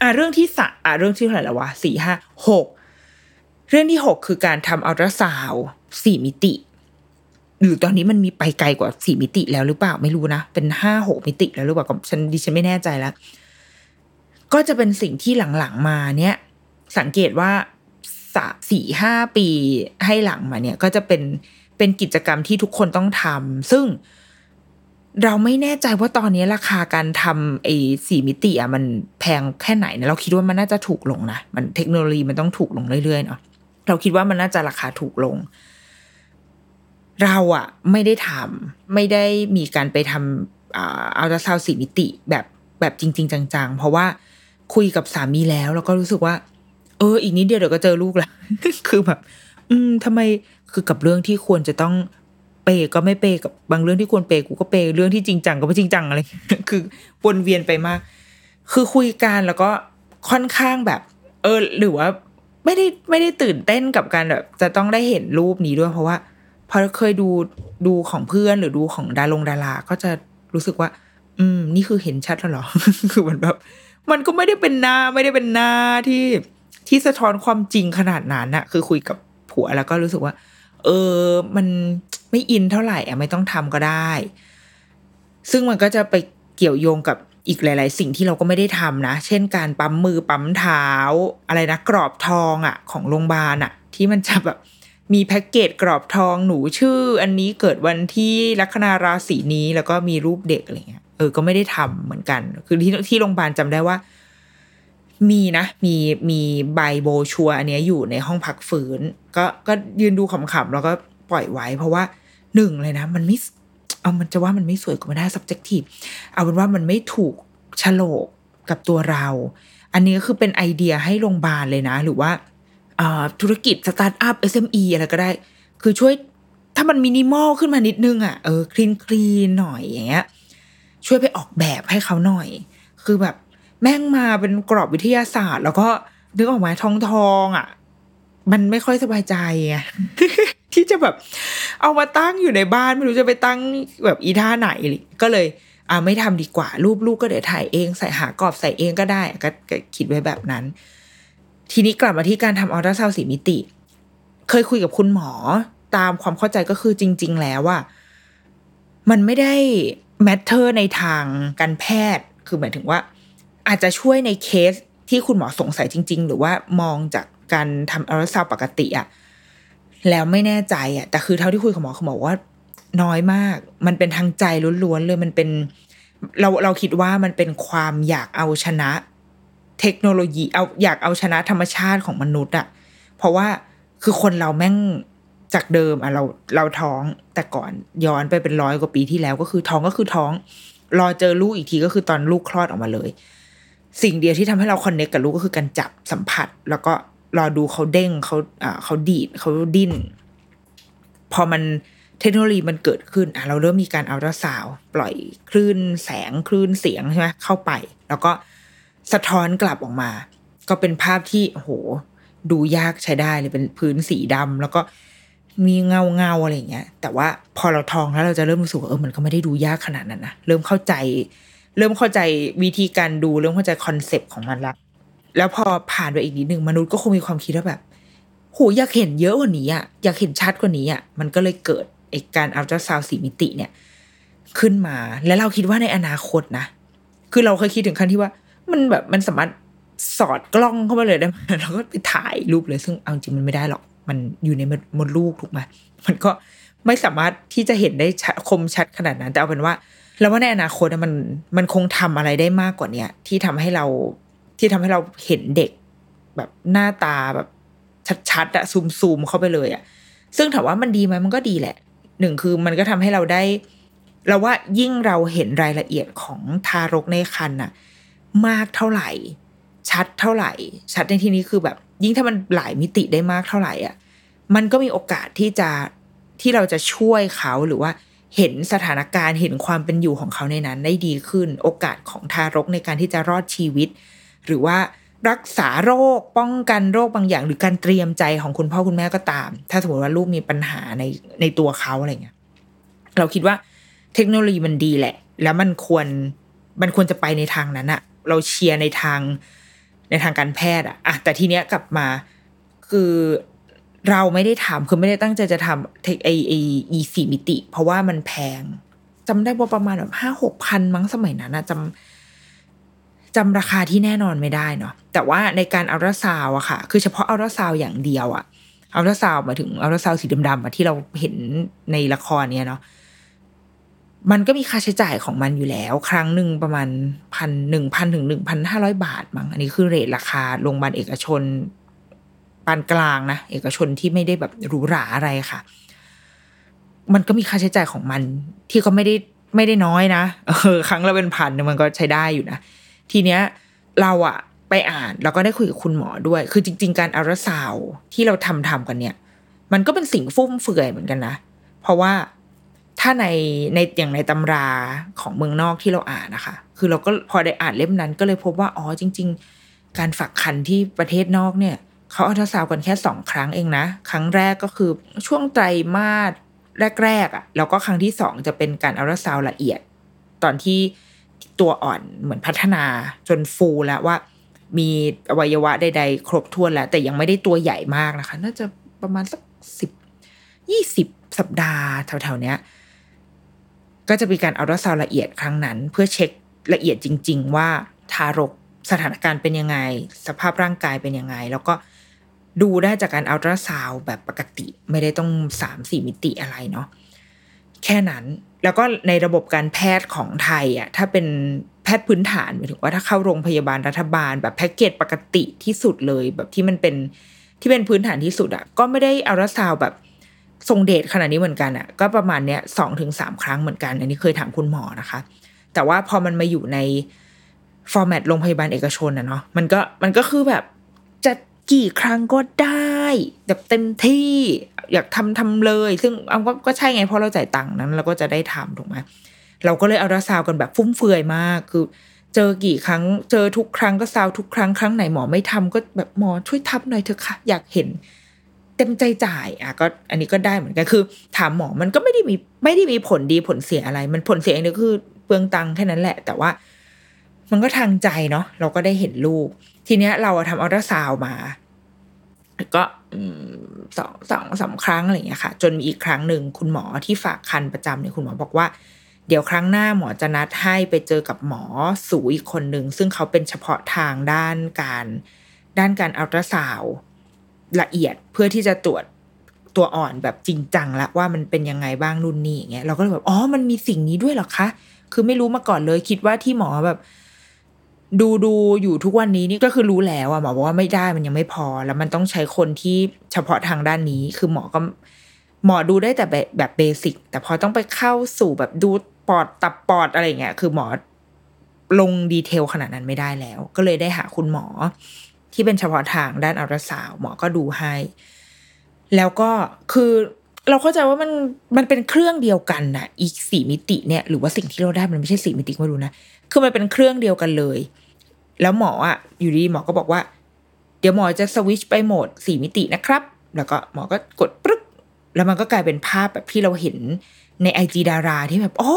อะเรื่องที่สะอะเรื่องที่เท่าไหร่แล้ววะสี่ห้าหกเรื่องที่หกคือการทำอัลตราซาวสี่มิติ หรือตอนนี้มันมีไปไกลกว่าสี่มิติแล้วหรือเปล่าไม่รู้นะ เป็นห้าหกมิติแล้วหรือเปล่าก็ฉันดิฉันไม่แน่ใจแล้ว ก็จะเป็นสิ่งที่หลังๆมาเนี่ย สังเกตว่าสสี่ห้าปีให้หลังมาเนี่ย ก็จะเป็นเป็นกิจกรรมที่ทุกคนต้องทำซึ่ง เราไม่แน่ใจว่าตอนนี้ราคาการทำไอ้สี่มิติอะมันแพงแค่ไหนนะเราคิดว่ามันน่าจะถูกลงนะมันเทคโนโลยีมันต้องถูกลงเรื่อยๆเนาะเราคิดว่ามันน่าจะราคาถูกลง เราอะไม่ได้ทำไม่ได้มีการไปทำอัลตราซาวสี่มิติแบบแบบจริง ๆ จัง ๆ เพราะว่าคุยกับสามีแล้ว แล้วก็รู้สึกว่า เออ อีกนิดเดียวเดี๋ยวก็เจอลูกแล้วคือแบบ อืมทำไมคือกับเรื่องที่ควรจะต้อง เปก็ไม่เปกับบางเรื่องที่ควรเปกูก็เปยเรื่องที่จริงจังก็ไม่จริงจังอะไรคือวนเวียนไปมาก คือคุยกันแล้วก็ค่อนข้างแบบ เออ หรือว่าไม่ได้ไม่ได้ตื่นเต้นกับการแบบ จะต้องได้เห็นรูปนี้ด้วย เพราะว่าพอเคยดูดูของเพื่อนหรือดูของดารงดาราก็จะรู้สึกว่า อืม นี่คือเห็นชัดแล้วหรอ คือมันแบบ มันก็ไม่ได้เป็นหน้าไม่ได้เป็นหน้าที่ที่สะท้อนความจริงขนาดนั้นอะคือคุยกับผัวแล้วก็รู้สึกว่า เออ มัน ไม่อินเท่าไหร่อะไม่ต้องทำก็ได้ ซึ่งมันก็จะไปเกี่ยวโยงกับอีกหลาย ๆ สิ่งที่เราก็ไม่ได้ทำนะ เช่นการปั๊มมือปั๊มเท้า อะไรนะกรอบทองอะของโรงพยาบาลอะที่มันจะแบบมีแพ็กเกจกรอบทองหนูชื่อ อันนี้เกิดวันที่ลัคนาราศีนี้แล้วก็มีรูปเด็กอะไรเงี้ยเออก็ไม่ได้ทำเหมือนกัน คือที่ที่โรงพยาบาลจำได้ว่า มีนะ มีมีใบโบชัวอันเนี้ยอยู่ในห้องพักฟื้นก็ก็ยืนดูขำๆแล้วก็ปล่อยไว้ เพราะว่า หนึ่งเลยนะ มันไม่เอามันจะว่ามันไม่สวยก็ไม่ได้ subjective เอาเป็นว่ามันไม่ถูกโฉลกกับตัวเรา อันนี้ก็คือเป็นไอเดียให้โรงพยาบาลเลยนะ หรือว่าธุรกิจ startup SME อะไรก็ได้ คือช่วยถ้ามันมินิมอลขึ้นมานิดนึงอะเออ clean clean หน่อยอย่างเงี้ยช่วยไปออกแบบให้เขาหน่อย คือแบบแม่งมาเป็นกรอบวิทยาศาสตร์ แล้วก็นึกออกมาทองทองๆอะ มันไม่ค่อยสบายใจไงที่จะแบบเอามาตั้งอยู่ในบ้านไม่รู้จะไปตั้งแบบอีท่าไหนเลยก็เลยอ่าไม่ทำดีกว่า รูปลูกก็เดี๋ยวถ่ายเองใส่หากรอบใส่เองก็ได้ก็คิดไว้แบบนั้น ทีนี้กลับมาที่การทำอัลตราซาวสีมิติ เคยคุยกับคุณหมอตามความเข้าใจก็คือจริง ๆ แล้วว่ามันไม่ได้ matter ในทางการแพทย์ คือหมายถึงว่า อาจจะช่วยในเคสที่คุณหมอสงสัยจริง ๆ หรือว่ามองจาก การทำอัลตราซาวด์ปกติอะแล้วไม่แน่ใจอะแต่คือเท่าที่คุยกับหมอเขาบอกว่า น้อยมาก มันเป็นทางใจล้วนๆเลยมันเป็น เราเราคิดว่ามันเป็นความอยากเอาชนะ เทคโนโลยีเอาอยากเอาชนะธรรมชาติของมนุษย์อะเพราะว่าคือคนเราแม่งจากเดิมอะเราเราท้องแต่ก่อนย้อนไปเป็นร้อยกว่าปีที่แล้วก็คือท้องก็คือท้อง รอเจอลูกอีกทีก็คือตอนลูกคลอดออกมาเลย สิ่งเดียวที่ทำให้เราคอนเนคกับลูกก็คือการจับสัมผัส แล้วก็ รอดูเขาเด้งเขาอ่าเขาดีดเขาดิ้น พอมันเทคโนโลยีมันเกิดขึ้นอะเราเริ่มมีการอัลตราซาวปล่อยคลื่นแสงคลื่นเสียงใช่ไหมเข้าไป แล้วก็สะท้อนกลับออกมา ก็เป็นภาพที่โอ้โหดูยากใช้ได้เลยเป็นพื้นสีดำแล้วก็มีเงาเงาอะไรอย่างเงี้ย แต่ว่าพอเราทองแล้วเราจะเริ่มรู้สึกว่าเออมันก็ไม่ได้ดูยากขนาดนั้นนะเริ่มเข้าใจ เริ่มเข้าใจวิธีการดู เริ่มเข้าใจคอนเซปต์ของมันละ แล้วพอผ่านไปอีกนิดหนึ่งมนุษย์ก็คงมีความคิดว่าแบบโหอยากเห็นเยอะกว่านี้อะอยากเห็นชัดกว่านี้อะมันก็เลยเกิดไอการอัลตราซาวสีมิติเนี่ย ขึ้นมาแล้วเราคิดว่าในอนาคตนะ คือเราเคยคิดถึงขั้นที่ว่า มันแบบมันสามารถสอดกล้องเข้ามาเลยได้ไหมแล้วก็ไปถ่ายรูปเลย ซึ่งเอาจริงมันไม่ได้หรอก มันอยู่ในมดลูกถูกไหมมันก็ไม่สามารถที่จะเห็นได้ชคมชัดขนาดนั้น แต่เอาเป็นว่าเราว่าในอนาคตมันมันคงทำอะไรได้มากกว่าเนี้ยที่ทำให้เรา ที่ทำให้เราเห็นเด็ก แบบหน้าตาแบบชัดๆอะซูมซูมๆเข้าไปเลยอะซึ่งถามว่ามันดีไหมมันก็ดีแหละหนึ่งคือมันก็ทำให้เราได้ เราว่ายิ่งเราเห็นรายละเอียดของทารกในครรภ์น่ะ มากเท่าไหร่ ชัดเท่าไหร่ ชัดในที่นี้คือแบบ ยิ่งถ้ามันหลายมิติได้มากเท่าไหร่อะมันก็มีโอกาสที่จะที่เราจะช่วยเขาหรือว่าเห็นสถานการณ์เห็นความเป็นอยู่ของเขาในนั้นได้ดีขึ้น โอกาสของทารกในการที่จะรอดชีวิต หรือว่ารักษาโรคป้องกันโรคบางอย่าง หรือการเตรียมใจของคุณพ่อคุณแม่ก็ตาม ถ้าสมมติว่าลูกมีปัญหาในในตัวเขาอะไรเงี้ยเราคิดว่าเทคโนโลยีมันดีแหละ แล้วมันควรมันควรจะไปในทางนั้นอะเราเชียร์ในทางในทางการแพทย์อะอะแต่ทีเนี้ยกลับมาคือเราไม่ได้ทำคือไม่ได้ตั้งใจจะทำเทคไอไออีสี่มิติ เพราะว่ามันแพงจำได้ว่าประมาณแบบห้าหกพันมั้งสมัยนั้นอะจำ จำราคาที่แน่นอนไม่ได้เนาะแต่ว่าในการอัลตราซาวอะค่ะ คือเฉพาะอัลตราซาวอย่างเดียวอะอัลตราซาวมาถึงอัลตราซาวสีดำๆที่เราเห็นในละครเนี้ยเนาะมันก็มีค่าใช้จ่ายของมันอยู่แล้ว ครั้งหนึ่งประมาณพันหนึ่งพันถึงหนึ่งพันห้าร้อยบาทมั้งอันนี้คือเรทราคาโรงพยาบาลเอกชนปานกลางนะเอกชนที่ไม่ได้แบบหรูหราอะไรค่ะ มันก็มีค่าใช้จ่ายของมัน ที่ก็ไม่ได้ไม่ได้น้อยนะเออครั้งละเป็นพันมันก็ใช้ได้อยู่นะ ทีเนี้ยเราอะไปอ่านแล้วก็ได้คุยกับคุณหมอด้วย คือจริง ๆ การอัลตราซาวที่เราทำทำกันเนี่ย มันก็เป็นสิ่งฟุ่มเฟือยเหมือนกันนะ เพราะว่าถ้าในในอย่างในตำราของเมืองนอกที่เราอ่านนะคะ คือเราก็พอได้อ่านเล่มนั้นก็เลยพบว่าอ๋อจริง ๆ การฝักคันที่ประเทศนอกเนี่ยเขาอัลตราซาวกันแค่สองครั้งเองนะ ครั้งแรกก็คือช่วงไตรมาสแรกๆอะ่ะแล้วก็ครั้งที่สองจะเป็นการอัลตราซาวละเอียด ตอนที่ ตัวอ่อนเหมือนพัฒนาจนฟูแล้วว่า มีอวัยวะใดๆ ครบถ้วนแล้ว แต่ยังไม่ได้ตัวใหญ่มากนะคะ น่าจะประมาณสักสิบยี่สิบสัปดาห์แถวๆเนี้ย ก็จะมีการอัลตราซาวละเอียดครั้งนั้น เพื่อเช็คละเอียดจริง ๆ ว่าทารกสถานการณ์เป็นยังไง สภาพร่างกายเป็นยังไง แล้วก็ดูได้จากการอัลตราซาวแบบปกติ ไม่ได้ต้องสามสี่มิติอะไรเนาะ แค่นั้น แล้วก็ในระบบการแพทย์ของไทยอะถ้าเป็นแพทย์พื้นฐานหมายถึงว่าถ้าเข้าโรงพยาบาลรัฐบาล แบบแพ็กเกจปกติที่สุดเลยแบบที่มันเป็นที่เป็นพื้นฐานที่สุดอะก็ไม่ได้อัลตราซาวด์แบบทรงเดชขนาดนี้เหมือนกันอะก็ประมาณเนี้ยสองถึงสามครั้งเหมือนกัน อันนี้เคยถามคุณหมอนะคะ แต่ว่าพอมันมาอยู่ใน format โรงพยาบาลเอกชนอะเนาะมันก็มันก็คือแบบจะกี่ครั้งก็ได้ แบบเต็มที่ อยากทำทำเลย ซึ่งเอาก็ก็ใช่ไงเพราะเราจ่ายตังค์นั้นเราก็จะได้ทำถูกไหมเราก็เลยเอาราซาวกันแบบฟุ่มเฟือยมากคือ เจอกี่ครั้ง เจอทุกครั้งก็ซาวทุกครั้งครั้งไหนหมอไม่ทำก็แบบหมอช่วยทับหน่อยเถอะค่ะ อยากเห็นเต็มใจจ่ายอะก็อันนี้ก็ได้เหมือนกันคือ ถามหมอมันก็ไม่ได้มีไม่ได้มีผลดีผลเสียอะไร มันผลเสียอย่างเดียวคือเปลืองตังค์แค่นั้นแหละ แต่ว่า มันก็ทางใจเนาะเราก็ได้เห็นลูก ทีเนี้ยเราทำอัลตราซาวมา ก็สองสองสามครั้งอะไรอย่างเงี้ยค่ะ จนมีอีกครั้งหนึ่งคุณหมอที่ฝากคันประจำเนี่ยคุณหมอบอกว่า เดี๋ยวครั้งหน้าหมอจะนัดให้ไปเจอกับหมอสูอีกคนหนึ่งซึ่งเขาเป็นเฉพาะทางด้านการด้านการอัลตราซาวละเอียดเพื่อที่จะตรวจตัวอ่อนแบบจริงจังละว่ามันเป็นยังไงบ้างนู่นนี่อย่างเงี้ยเราก็เลยแบบอ๋อมันมีสิ่งนี้ด้วยเหรอคะ คือไม่รู้มาก่อนเลยคิดว่าที่หมอแบบ ดูดูอยู่ทุกวันนี้นี่ก็คือรู้แล้วอะหมอบอกว่าไม่ได้มันยังไม่พอ แล้วมันต้องใช้คนที่เฉพาะทางด้านนี้ คือหมอก็หมอดูได้แต่แบบเบสิกแต่พอต้องไปเข้าสู่แบบดูปอดตับปอดอะไรเงี้ยคือหมอลงดีเทลขนาดนั้นไม่ได้แล้ว ก็เลยได้หาคุณหมอที่เป็นเฉพาะทางด้านอัลตราซาวหมอก็ดูให้ แล้วก็คือเราเข้าใจว่ามันมันเป็นเครื่องเดียวกันนะอีกสี่มิติเนี่ย หรือว่าสิ่งที่เราได้มันไม่ใช่สี่มิติม่รู้นะ คือมันเป็นเครื่องเดียวกันเลย แล้วหมออะอยู่ดีหมอก็บอกว่า เดี๋ยวหมอจะสวิชไปโหมดสี่มิตินะครับ แล้วก็หมอก็กดปึ๊กแล้วมันก็กลายเป็นภาพแบบที่เราเห็นในไอจีดาราที่แบบโอ้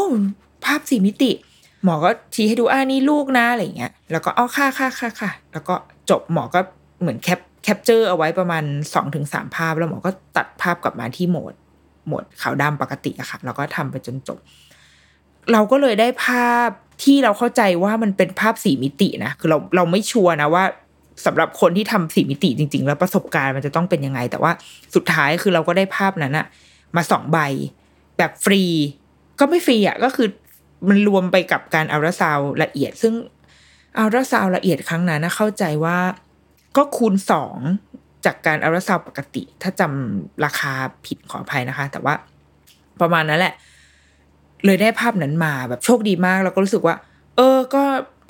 ภาพสี่มิติ หมอก็ชี้ให้ดูอ่านี่ลูกนะอะไรอย่างเงี้ย แล้วก็เอค่าค่าค่าค่ะ แล้วก็จบหมอก็เหมือน cap capture เอาไว้ประมาณสองถึงสามภาพ แล้วหมอก็ตัดภาพกลับมาที่ mode mode ขาวดำปกติอะค่ะ แล้วก็ทำไปจนจบ เราก็เลยได้ภาพ ที่เราเข้าใจว่ามันเป็นภาพสี่มิตินะคือเราเราไม่ sure นะว่าสำหรับคนที่ทำสี่มิติจริง ๆ แล้วประสบการณ์มันจะต้องเป็นยังไง แต่ว่าสุดท้ายคือเราก็ได้ภาพนั้นอะมาสองใบ แบบฟรี ก็ไม่ฟรีอะก็คือมันรวมไปกับการอัลตราซาวด์ละเอียด ซึ่งอัลตราซาวละเอียดครั้งนั้นนะเข้าใจว่าก็คูณสองจากการอัลตราซาวปกติ ถ้าจำราคาผิดขออภัยนะคะ แต่ว่าประมาณนั้นแหละ เลยได้ภาพนั้นมาแบบโชคดีมากแล้วก็รู้สึกว่า เออก็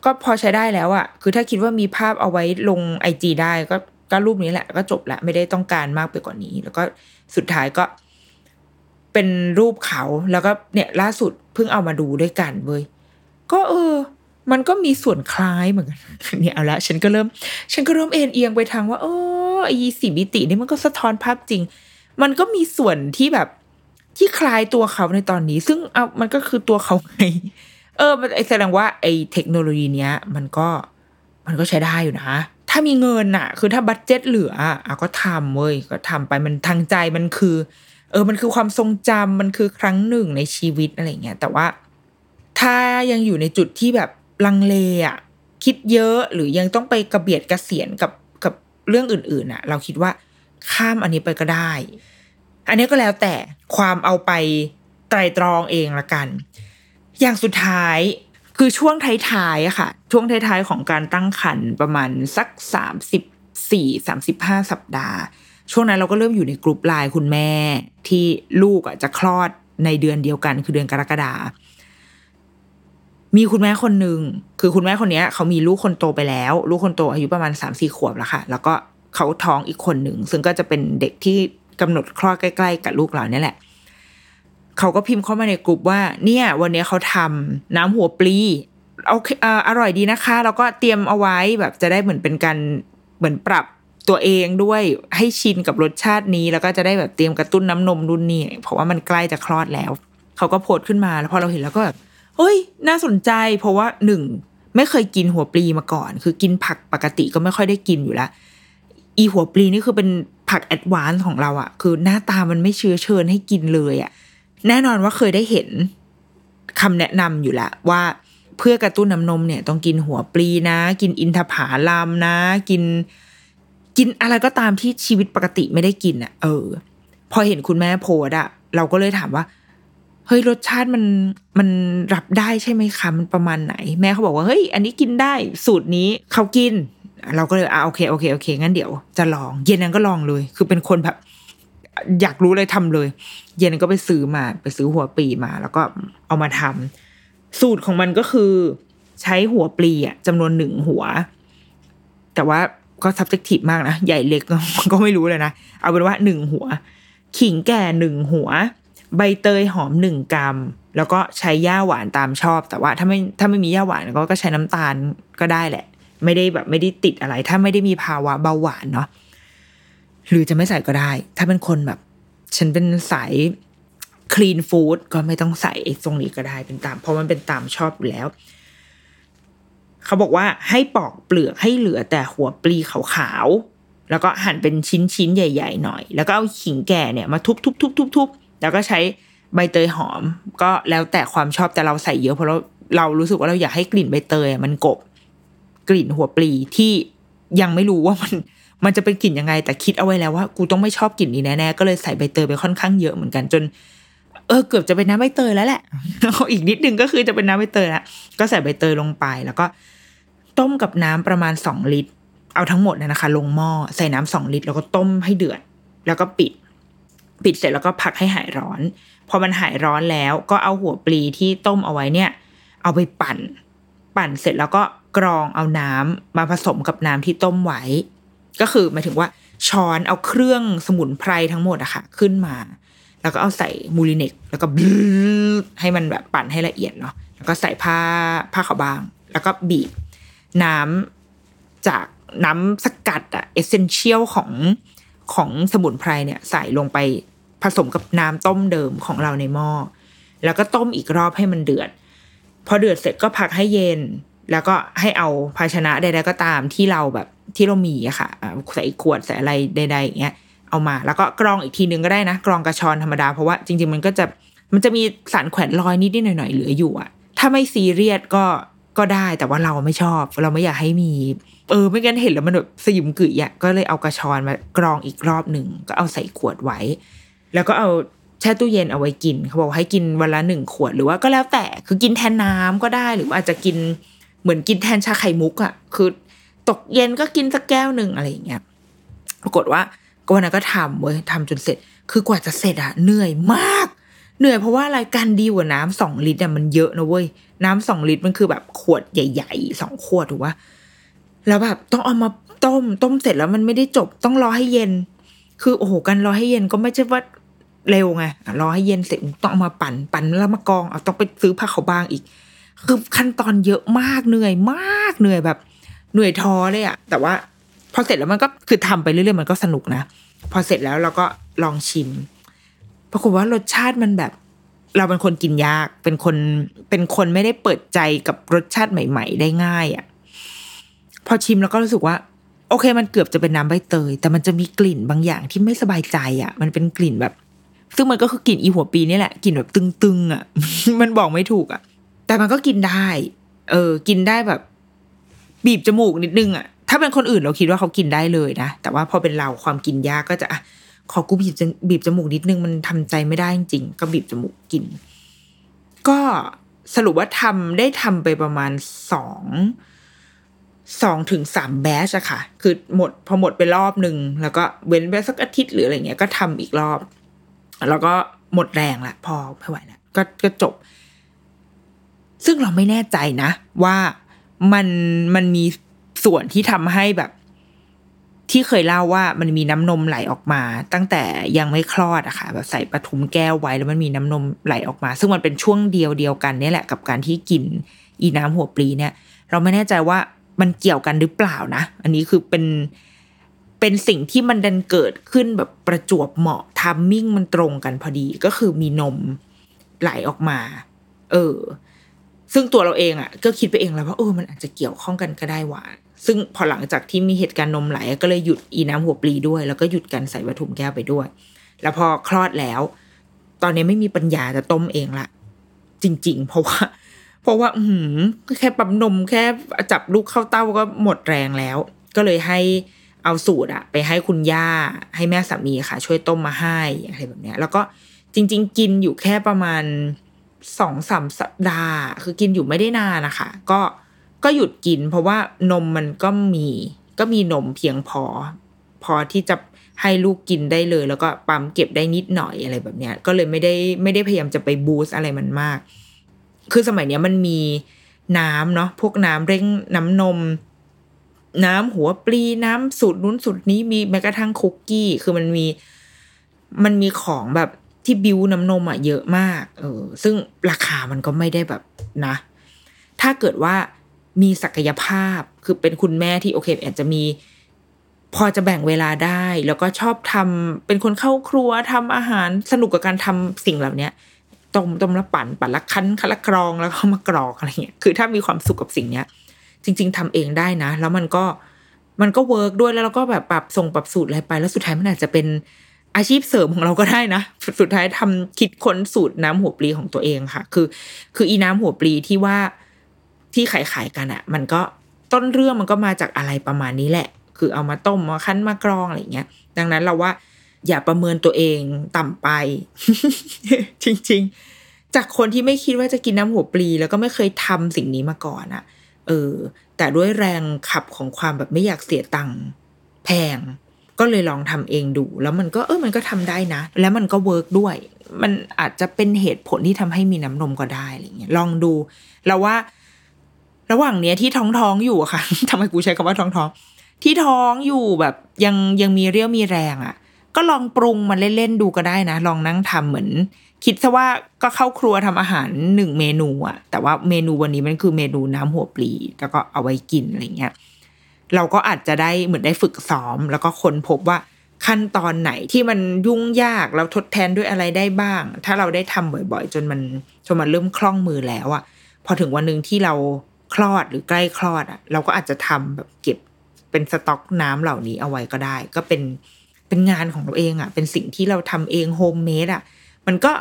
ก็พอใช้ได้แล้วอะคือถ้าคิดว่ามีภาพเอาไว้ลงไอจีได้ก็ก็รูปนี้แหละ ก็จบละไม่ได้ต้องการมากไปกว่านี้ แล้วก็สุดท้ายก็เป็นรูปเขาแล้วก็เนี่ยล่าสุดเพิ่งเอามาดูด้วยกันเว้ยก็เออ มันก็มีส่วนคล้ายเหมือนกันเนี่ยเอาละฉันก็เริ่ม ฉันก็เริ่มเอ็นเอียงไปทางว่าเออไอ้สีมิตินี่มันก็สะท้อนภาพจริง มันก็มีส่วนที่แบบ ที่คล้ายตัวเขาในตอนนี้ ซึ่งเอามันก็คือตัวเขาไงเออมันแสดงว่าไอ้เทคโนโลยีเนี้ย มันก็มันก็ใช้ได้อยู่นะ ถ้ามีเงินอะคือถ้าบัตเจ็ตเหลืออะก็ทำเว้ยก็ทำไปมันทางใจมันคือ เออมันคือความทรงจำมันคือครั้งหนึ่งในชีวิตอะไรเงี้ยแต่ว่า ถ้ายังอยู่ในจุดที่แบบลังเลอะคิดเยอะหรือยังต้องไปกระเบียดกระเสียนกับกับเรื่องอื่นๆอะเราคิดว่าข้ามอันนี้ไปก็ได้ อันนี้ก็แล้วแต่ความเอาไปไตรตรองเองละกัน อย่างสุดท้ายคือช่วงท้ายๆอะค่ะ ช่วงท้ายๆของการตั้งครรภ์ประมาณสักสามสิบสี่สามสิบห้าสัปดาห์ ช่วงนั้นเราก็เริ่มอยู่ในกลุ่มไลน์คุณแม่ ที่ลูกอะจะคลอดในเดือนเดียวกันคือเดือนกรกฎามีคุณแม่คนหนึ่งคือคุณแม่คนนี้เขามีลูกคนโตไปแล้ว ลูกคนโตอายุประมาณสามสี่ขวบแล้วค่ะ แล้วก็เขาท้องอีกคนหนึ่งซึ่งก็จะเป็นเด็กที่ กำหนดคลอดใกล้ๆกับลูกเราเนี่ยแหละ เขาก็พิมพ์เข้ามาในกลุ่มว่า เนี่ย วันนี้เขาทำน้ำหัวปลีโอเคออร่อยดีนะคะ แล้วก็เตรียมเอาไว้แบบจะได้เหมือนเป็นการเหมือนปรับตัวเองด้วยให้ชินกับรสชาตินี้ แล้วก็จะได้แบบเตรียมกระตุ้นน้ำนมลุ้นนี้เพราะว่ามันใกล้จะคลอดแล้ว เขาก็โพสต์ขึ้นมาแล้วพอเราเห็นแล้วก็แบบเฮ้ย น่าสนใจ เพราะว่าหนึ่งไม่เคยกินหัวปลีมาก่อน คือกินผักปกติก็ไม่ค่อยได้กินอยู่แล้วอีหัวปลีนี่คือเป็นผัก advance ของเราอะคือหน้าตามันไม่เชื้อเชิญให้กินเลยอะแน่นอนว่าเคยได้เห็นคำแนะนำอยู่แล้วว่าเพื่อกระตุ้นน้ำนมเนี่ยต้องกินหัวปลีนะ กินอินทผาลัมนะ กิน กินอะไรก็ตามที่ชีวิตปกติไม่ได้กินอะเออ พอเห็นคุณแม่โพสอะเราก็เลยถามว่าเฮ้ยรสชาติมันมันรับได้ใช่ไหมคะมันประมาณไหน แม่เขาบอกว่าเฮ้ย อันนี้กินได้สูตรนี้เขากิน เราก็เลยอ่าโอเคโอเคโอเคงั้นเดี๋ยวจะลอง เย็นนั้นก็ลองเลย คือเป็นคนแบบ อยากรู้เลยทำเลย เย็นก็ไปซื้อมาไปซื้อหัวปลีมา แล้วก็เอามาทำสูตรของมันก็คือ ใช้หัวปลีอะจำนวนหนึ่งหัว แต่ว่าก็ subjective มากนะใหญ่เล็กก็ไม่รู้เลยนะเอาเป็นว่าหนึ่งหัว ขิงแก่หนึ่งหัว ใบเตยหอมหนึ่งกรัมแล้วก็ใช้ย่าหวานตามชอบ แต่ว่าถ้าไม่ถ้าไม่มีย่าหวานก็ก็ใช้น้ำตาลก็ได้แหละ ไม่ได้แบบไม่ได้ติดอะไร ถ้าไม่ได้มีภาวะเบาหวานเนาะหรือจะไม่ใส่ก็ได้ ถ้าเป็นคนแบบ ฉันเป็นสายคลีนฟู้ดก็ไม่ต้องใส่ไอ้ตรงนี้ก็ได้เป็นตาม เพราะมันเป็นตามชอบอยู่แล้ว เขาบอกว่าให้ปอกเปลือกให้เหลือแต่หัวปลีขาวๆแล้วก็หั่นเป็นชิ้นๆใหญ่ ๆ หน่อย แล้วก็เอาขิงแก่เนี่ยมาทุบๆๆๆแล้วก็ใช้ใบเตยหอม ก็แล้วแต่ความชอบแต่เราใส่เยอะเพราะเราเรารู้สึกว่าเราอยากให้กลิ่นใบเตยมันกบ กลิ่นหัวปลีที่ยังไม่รู้ว่ามันมันจะเป็นกลิ่นยังไง แต่คิดเอาไว้แล้วว่า กูต้องไม่ชอบกลิ่นนี้แน่ๆก็เลยใส่ใบเตยไปค่อนข้างเยอะเหมือนกันจน เออเกือบจะเป็นน้ำใบเตยแล้วแหละอีกนิดนึงก็คือจะเป็นน้ำใบเตยแล้วก็ใส่ใบเตยลงไปแล้วก็ ต้มกับน้ำประมาณสองลิตร เอาทั้งหมดนะคะ ลงหม้อใส่น้ำสองลิตร แล้วก็ต้มให้เดือด แล้วก็ปิด ปิดเสร็จแล้วก็พักให้หายร้อน พอมันหายร้อนแล้ว ก็เอาหัวปลีที่ต้มเอาไว้เนี่ย เอาไปปั่น ปั่นเสร็จแล้วก็ กรองเอาน้ำมาผสมกับน้ำที่ต้มไว้ ก็คือหมายถึงว่าช้อนเอาเครื่องสมุนไพรทั้งหมดอะค่ะ ขึ้นมา แล้วก็เอาใส่มูลิเนกแล้วก็บลืดให้มันแบบปั่นให้ละเอียดเนาะแล้วก็ใส่ผ้าผ้าขาวบาง แล้วก็บีบน้ำจากน้ำสกัดอะเอเซนเชียลของของสมุนไพรเนี่ยใส่ลงไปผสมกับน้ำต้มเดิมของเราในหม้อแล้วก็ต้มอีกรอบให้มันเดือด พอเดือดเสร็จก็พักให้เย็น แล้วก็ให้เอาภาชนะใดๆก็ตามที่เราแบบที่เรามีอะค่ะใส่ขวดใส่อะไรใดๆอย่างเงี้ยเอามา แล้วก็กรองอีกทีนึงก็ได้นะ กรองกระชอนธรรมดาเพราะว่าจริง ๆ มันก็จะมันจะมีสารแขวนลอยนิดๆหน่อยๆเหลืออยู่อะถ้าไม่ซีเรียสก็ก็ได้แต่ว่าเราไม่ชอบ เราไม่อยากให้มี เออไม่งั้นเห็นแล้วมันแบบสยิมกึ๋ยอะก็เลยเอากระชอนมากรองอีกรอบหนึ่งก็เอาใส่ขวดไว้ แล้วก็เอาแช่ตู้เย็นเอาไว้กินเขาบอกให้กินวันละหนึ่งขวดหรือว่าก็แล้วแต่คือกินแทนน้ำก็ได้หรือว่าอาจจะกิน เหมือนกินแทนชาไข่มุกอะคือตกเย็นก็กินสักแก้วหนึ่งอะไรอย่างเงี้ยปรากฏว่าวันนั้นก็ทำเว้ยทำจนเสร็จ คือกว่าจะเสร็จอะเหนื่อยมาก เหนื่อยเพราะว่าอะไรายการดีกว่าน้ำสองลิตรอะมันเยอะนะเว้ยน้ำสองลิตรมันคือแบบขวดใหญ่ๆสองขวดถูกปะแล้วแบบต้องเอามาต้มต้มเสร็จแล้วมันไม่ได้จบต้องรอให้เย็น คือโอ้โหการรอให้เย็นก็ไม่ใช่ว่าเร็วไงรอให้เย็นเสร็จต้องเอามาปั่นปั่นแล้วมากรองเอาต้องไปซื้อผ้าขาวบางอีก คือขั้นตอนเยอะมากเหนื่อยมากเหนื่อยแบบเหนื่อยท้อเลยอะแต่ว่าพอเสร็จแล้วมันก็คือทำไปเรื่อยๆมันก็สนุกนะพอเสร็จแล้วเราก็ลองชิม ปรากฏว่ารสชาติมันแบบ เราเป็นคนกินยาก เป็นคนเป็นคนไม่ได้เปิดใจกับรสชาติใหม่ ๆ ได้ง่ายอะพอชิมแล้วก็รู้สึกว่า โอเค มันเกือบจะเป็นน้ำใบเตย แต่มันจะมีกลิ่นบางอย่างที่ไม่สบายใจอะ่ะ มันเป็นกลิ่นแบบ ซึ่งมันก็คือกลิ่นอีหัวปีนี่แหละกลิ่นแบบตึงๆอะ่ะ มันบอกไม่ถูกอะ่ะ มันก็กินได้ เออ กินได้แบบ บีบจมูกนิดนึงอะถ้าเป็นคนอื่นเราคิดว่าเขากินได้เลยนะ แต่ว่าพอเป็นเราความกินยากก็จะอะขอกูบีบจบีบจมูกนิดนึงมันทำใจไม่ได้จริงๆก็บีบจมูกกิน ก็สรุปว่าทำได้ทำไปประมาณสองสองถึงสามแบชอะค่ะ คือหมดพอหมดไปรอบหนึ่งแล้วก็เว้นไปสักอาทิตย์หรืออะไรเงี้ยก็ทำอีกรอบ แล้วก็หมดแรงละพอไม่ไหวแล้วก็ก็จบ ซึ่งเราไม่แน่ใจนะ ว่ามันมันมีส่วนที่ทำให้แบบ ที่เคยเล่าว่ามันมีน้ำนมไหลออกมา ตั้งแต่ยังไม่คลอดอะค่ะ แบบใส่ปทุมแก้วไว้แล้วมันมีน้ำนมไหลออกมา ซึ่งมันเป็นช่วงเดียวเดียวกันเนี่ยแหละกับการที่กินอีน้ำหัวปลีเนี่ย เราไม่แน่ใจว่ามันเกี่ยวกันหรือเปล่านะ อันนี้คือเป็นเป็นสิ่งที่มันดันเกิดขึ้นแบบประจวบเหมาะทัมมิ่งมันตรงกันพอดีก็คือมีนมไหลออกมา เออ ซึ่งตัวเราเองอะ ก็คิดไปเองแล้วว่าเออมันอาจจะเกี่ยวข้องกันก็ได้หว่าซึ่งพอหลังจากที่มีเหตุการณ์นมไหลก็เลยหยุดอีน้ำหัวปลีด้วย แล้วก็หยุดการใส่วัตถุแก้วไปด้วย แล้วพอคลอดแล้ว ตอนนี้ไม่มีปัญญาจะต้มเองละจริง ๆ เพราะว่า เพราะว่า อืมแค่ปั๊มนมแค่จับลูกเข้าเต้าก็หมดแรงแล้ว ก็เลยให้เอาสูตรอะไปให้คุณย่าให้แม่สามีค่ะ ช่วยต้มมาให้อะไรแบบเนี้ย แล้วก็จริง ๆ กินอยู่แค่ประมาณ สองสามสัปดาห์ คือกินอยู่ไม่ได้นานนะคะ ก็ก็หยุดกิน เพราะว่านมมันก็มีก็มีนมเพียงพอ พอที่จะให้ลูกกินได้เลย แล้วก็ปั๊มเก็บได้นิดหน่อยอะไรแบบเนี้ย ก็เลยไม่ได้ไม่ได้พยายามจะไปบูสอะไรมันมาก คือสมัยเนี้ยมันมีน้ำเนาะพวกน้ำเร่งน้ำนม น้ำหัวปลีน้ำสูตรนู้นสูตรนี้มีแม้กระทั่งคุกกี้ คือมันมีมันมีของแบบ ที่บิวน้ำนมอะเยอะมาก เออ ซึ่งราคามันก็ไม่ได้แบบนะ ถ้าเกิดว่ามีศักยภาพคือเป็นคุณแม่ที่โอเคอาจจะมี พอจะแบ่งเวลาได้ แล้วก็ชอบทำเป็นคนเข้าครัวทำอาหารสนุกกับการทำสิ่งเหล่านี้ต้มต้มแล้วปั่นปั่นละคั้นคั้นละกรองแล้วก็มากรอกอะไรเงี้ยคือถ้ามีความสุขกับสิ่งเนี้ย จริง ๆทำเองได้นะ แล้วมันก็มันก็ work ด้วยแล้วเราก็แบบปรับสูตรปรับสูตรอะไรไป แล้วสุดท้ายมันอาจจะเป็น อาชีพเสริมของเราก็ได้นะ สุดท้ายทำคิดค้นสูตรน้ำหัวปลีของตัวเองค่ะ คือ คืออีน้ำหัวปลีที่ว่าที่ขายขายกันอะ่ะ มันก็ต้นเรื่องมันก็มาจากอะไรประมาณนี้แหละ คือเอามาต้มมาคั้นมากรองอะไรเงี้ย ดังนั้นเราว่า อย่าประเมินตัวเองต่ำไป จริง ๆ จากคนที่ไม่คิดว่าจะกินน้ำหัวปลี แล้วก็ไม่เคยทำสิ่งนี้มาก่อนอะ่ะ เออ แต่ด้วยแรงขับของความแบบไม่อยากเสียตังค์แพง ก็เลยลองทำเองดู แล้วมันก็เออมันก็ทำได้นะ แล้วมันก็เวิร์กด้วย มันอาจจะเป็นเหตุผลที่ทำให้มีน้ำนมก็ได้อะไรเงี้ยลองดูแล้วว่า ระหว่างเนี้ยที่ท้องท้องอยู่ค่ะทำไมกูใช้คำว่าท้องท้องที่ท้องอยู่แบบยังยังมีเรี่ยวมีแรงอะก็ลองปรุงมันเล่นๆดูก็ได้นะ ลองนั่งทำเหมือน คิดซะว่าก็เข้าครัวทำอาหารหนึ่งเมนูอะแต่ว่าเมนูวันนี้มันคือเมนูน้ำหัวปลีแล้วก็เอาไว้กินอะไรเงี้ย เราก็อาจจะได้เหมือนได้ฝึกซ้อม แล้วก็ค้นพบว่าขั้นตอนไหนที่มันยุ่งยากเราทดแทนด้วยอะไรได้บ้าง ถ้าเราได้ทำบ่อยๆ จนมันจนมันเริ่มคล่องมือแล้วอะพอถึงวันหนึ่งที่เราคลอดหรือใกล้คลอดอะเราก็อาจจะทำแบบเก็บเป็นสต็อกน้ำเหล่านี้เอาไว้ก็ได้ ก็เป็นเป็นงานของเราเองอะเป็นสิ่งที่เราทำเอง homemade อะมันก็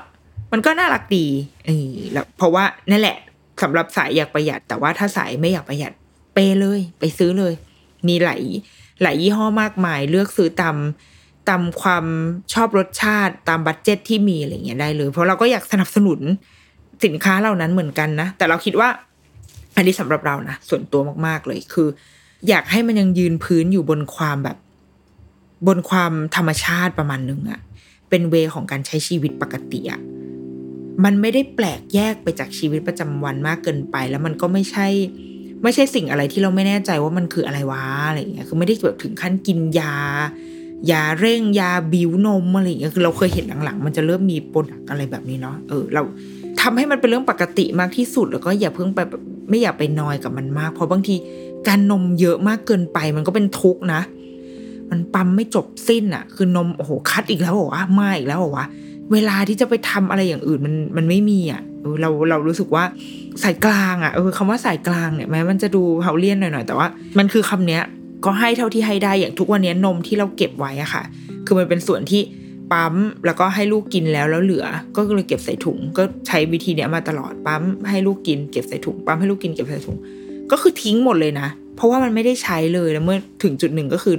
มันก็น่ารักดีเออแล้วเพราะว่านั่นแหละสำหรับสายอยากประหยัด แต่ว่าถ้าสายไม่อยากประหยัดเปเลย ไปซื้อเลย มีหลายหลายยี่ห้อมากมาย เลือกซื้อตามตามความชอบรสชาติตามบัตเจ็ตที่มีอะไรเงี้ยได้เลย เพราะเราก็อยากสนับสนุนสินค้าเหล่านั้นเหมือนกันนะ แต่เราคิดว่า อันนี้สำหรับเรานะส่วนตัวมาก ๆ เลยคือ อยากให้มันยังยืนพื้นอยู่บนความแบบ บนความธรรมชาติประมาณหนึ่งอะเป็นเวของการใช้ชีวิตปกติอะมันไม่ได้แปลกแยกไปจากชีวิตประจำวันมากเกินไป แล้วมันก็ไม่ใช่ ไม่ใช่สิ่งอะไรที่เราไม่แน่ใจว่ามันคืออะไรวะอะไรอย่างเงี้ยคือไม่ได้แบบถึงขั้นกินยา ยาเร่งยาบิวนมอะไรอย่างเงี้ยคือเราเคยเห็นหลังๆ มันจะเริ่มมีโปรดักอะไรแบบนี้เนาะเออเราทำให้มันเป็นเรื่องปกติมากที่สุด แล้วก็อย่าเพิ่งไปไม่อยากไปนอยกับมันมาก เพราะบางทีการนมเยอะมากเกินไป มันก็เป็นทุกข์นะ มันปั๊มไม่จบสิ้นอะ คือนมโอ้โหคัดอีกแล้วเหรอวะมาอีกแล้วเหรอวะเวลาที่จะไปทำอะไรอย่างอื่นมันมันไม่มีอะ เราเรารู้สึกว่าสายกลางอะเออคำว่าสายกลางเนี่ยแม้มันจะดูเฮาเลียนหน่อยๆแต่ว่า มันคือคำเนี้ยก็ให้เท่าที่ให้ได้อย่างทุกวันนี้นมที่เราเก็บไว้อะค่ะ คือมันเป็นส่วนที่ปั๊มแล้วก็ให้ลูกกินแล้วแล้วเหลือ ก็เลยเก็บใส่ถุง ก็ใช้วิธีเนี้ยมาตลอดปั๊มให้ลูกกินเก็บใส่ถุงปั๊มให้ลูกกินเก็บใส่ถุง ก็คือทิ้งหมดเลยนะ เพราะว่ามันไม่ได้ใช้เลยแล้วเมื่อถึงจุดหนึ่งก็คือ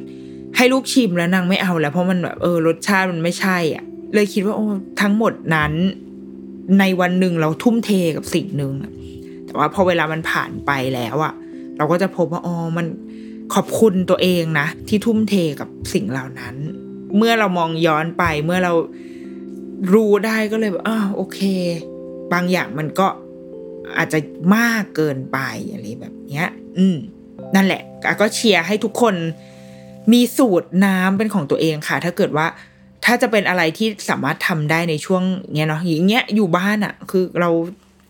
ให้ลูกชิมแล้วนางไม่เอาแล้วเพราะมันแบบเออรสชาติมันไม่ใช่อะเลยคิดว่าโอ้ทั้งหมดนั้น ในวันหนึ่งเราทุ่มเทกับสิ่งหนึ่งแต่ว่าพอเวลามันผ่านไปแล้วอะเราก็จะพบว่าอ๋อมันขอบคุณตัวเองนะ ที่ทุ่มเทกับสิ่งเหล่านั้น เมื่อเรามองย้อนไปเมื่อเรารู้ได้ก็เลยแบบอ้าวโอเค บางอย่างมันก็อาจจะมากเกินไปอะไรแบบเนี้ย อืม นั่นแหละก็เชียร์ให้ทุกคนมีสูตรน้ำเป็นของตัวเองค่ะ ถ้าเกิดว่า ถ้าจะเป็นอะไรที่สามารถทำได้ในช่วงเนี้ยเนาะอย่างเงี้ยอยู่บ้านอะ่ะ คือเรา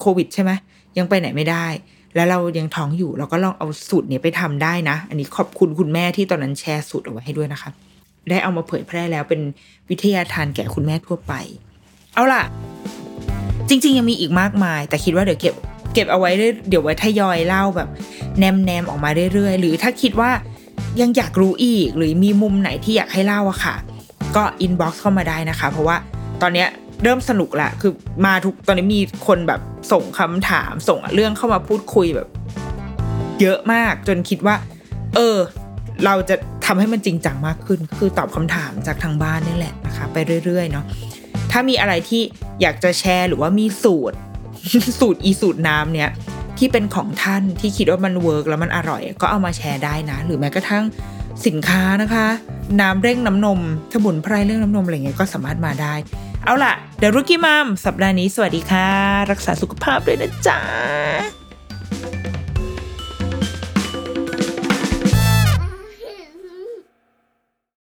โควิดใช่ไหมยังไปไหนไม่ได้ แล้วเรายังท้องอยู่ เราก็ลองเอาสูตรเนี้ยไปทำได้นะ อันนี้ขอบคุณคุณแม่ที่ตอนนั้นแชร์สูตรเอาไว้ให้ด้วยนะคะ ได้เอามาเผยแพร่แล้วเป็นวิทยาทานแก่คุณแม่ทั่วไป เอาล่ะ จริง ๆ ยังมีอีกมากมาย แต่คิดว่าเดี๋ยวเก็บเก็บเอาไว้เดี๋ยวไว้ทยอยเล่าแบบแนมแนมๆออกมาเรื่อยๆ หรือถ้าคิดว่ายังอยากรู้อีกหรือมีมุมไหนที่อยากให้เล่าอะค่ะ ก็ inbox เข้ามาได้นะคะ เพราะว่าตอนเนี้ยเริ่มสนุกละคือมาทุกตอนนี้มีคนแบบส่งคำถาม ส่งเรื่องเข้ามาพูดคุยแบบ เยอะมากจนคิดว่า เออ เราจะทำให้มันจริงจังมากขึ้น คือตอบคำถามจากทางบ้านนี่แหละนะคะ ไปเรื่อยๆเนาะถ้ามีอะไรที่อยากจะแชร์หรือว่ามีสูตร สูตรอีสูตรน้ำเนี้ยที่เป็นของท่านที่คิดว่ามันเวิร์กแล้วมันอร่อย ก็เอามาแชร์ได้นะ หรือแม้กระทั่ง สินค้านะคะ น้ำเร่งน้ำนมสมุนไพรเร่งน้ำนมอะไรเงี้ยก็สามารถมาได้ เอาล่ะเดี๋ยวรุกี้มัมสัปดาห์นี้สวัสดีค่ะ รักษาสุขภาพด้วยนะจ๊ะ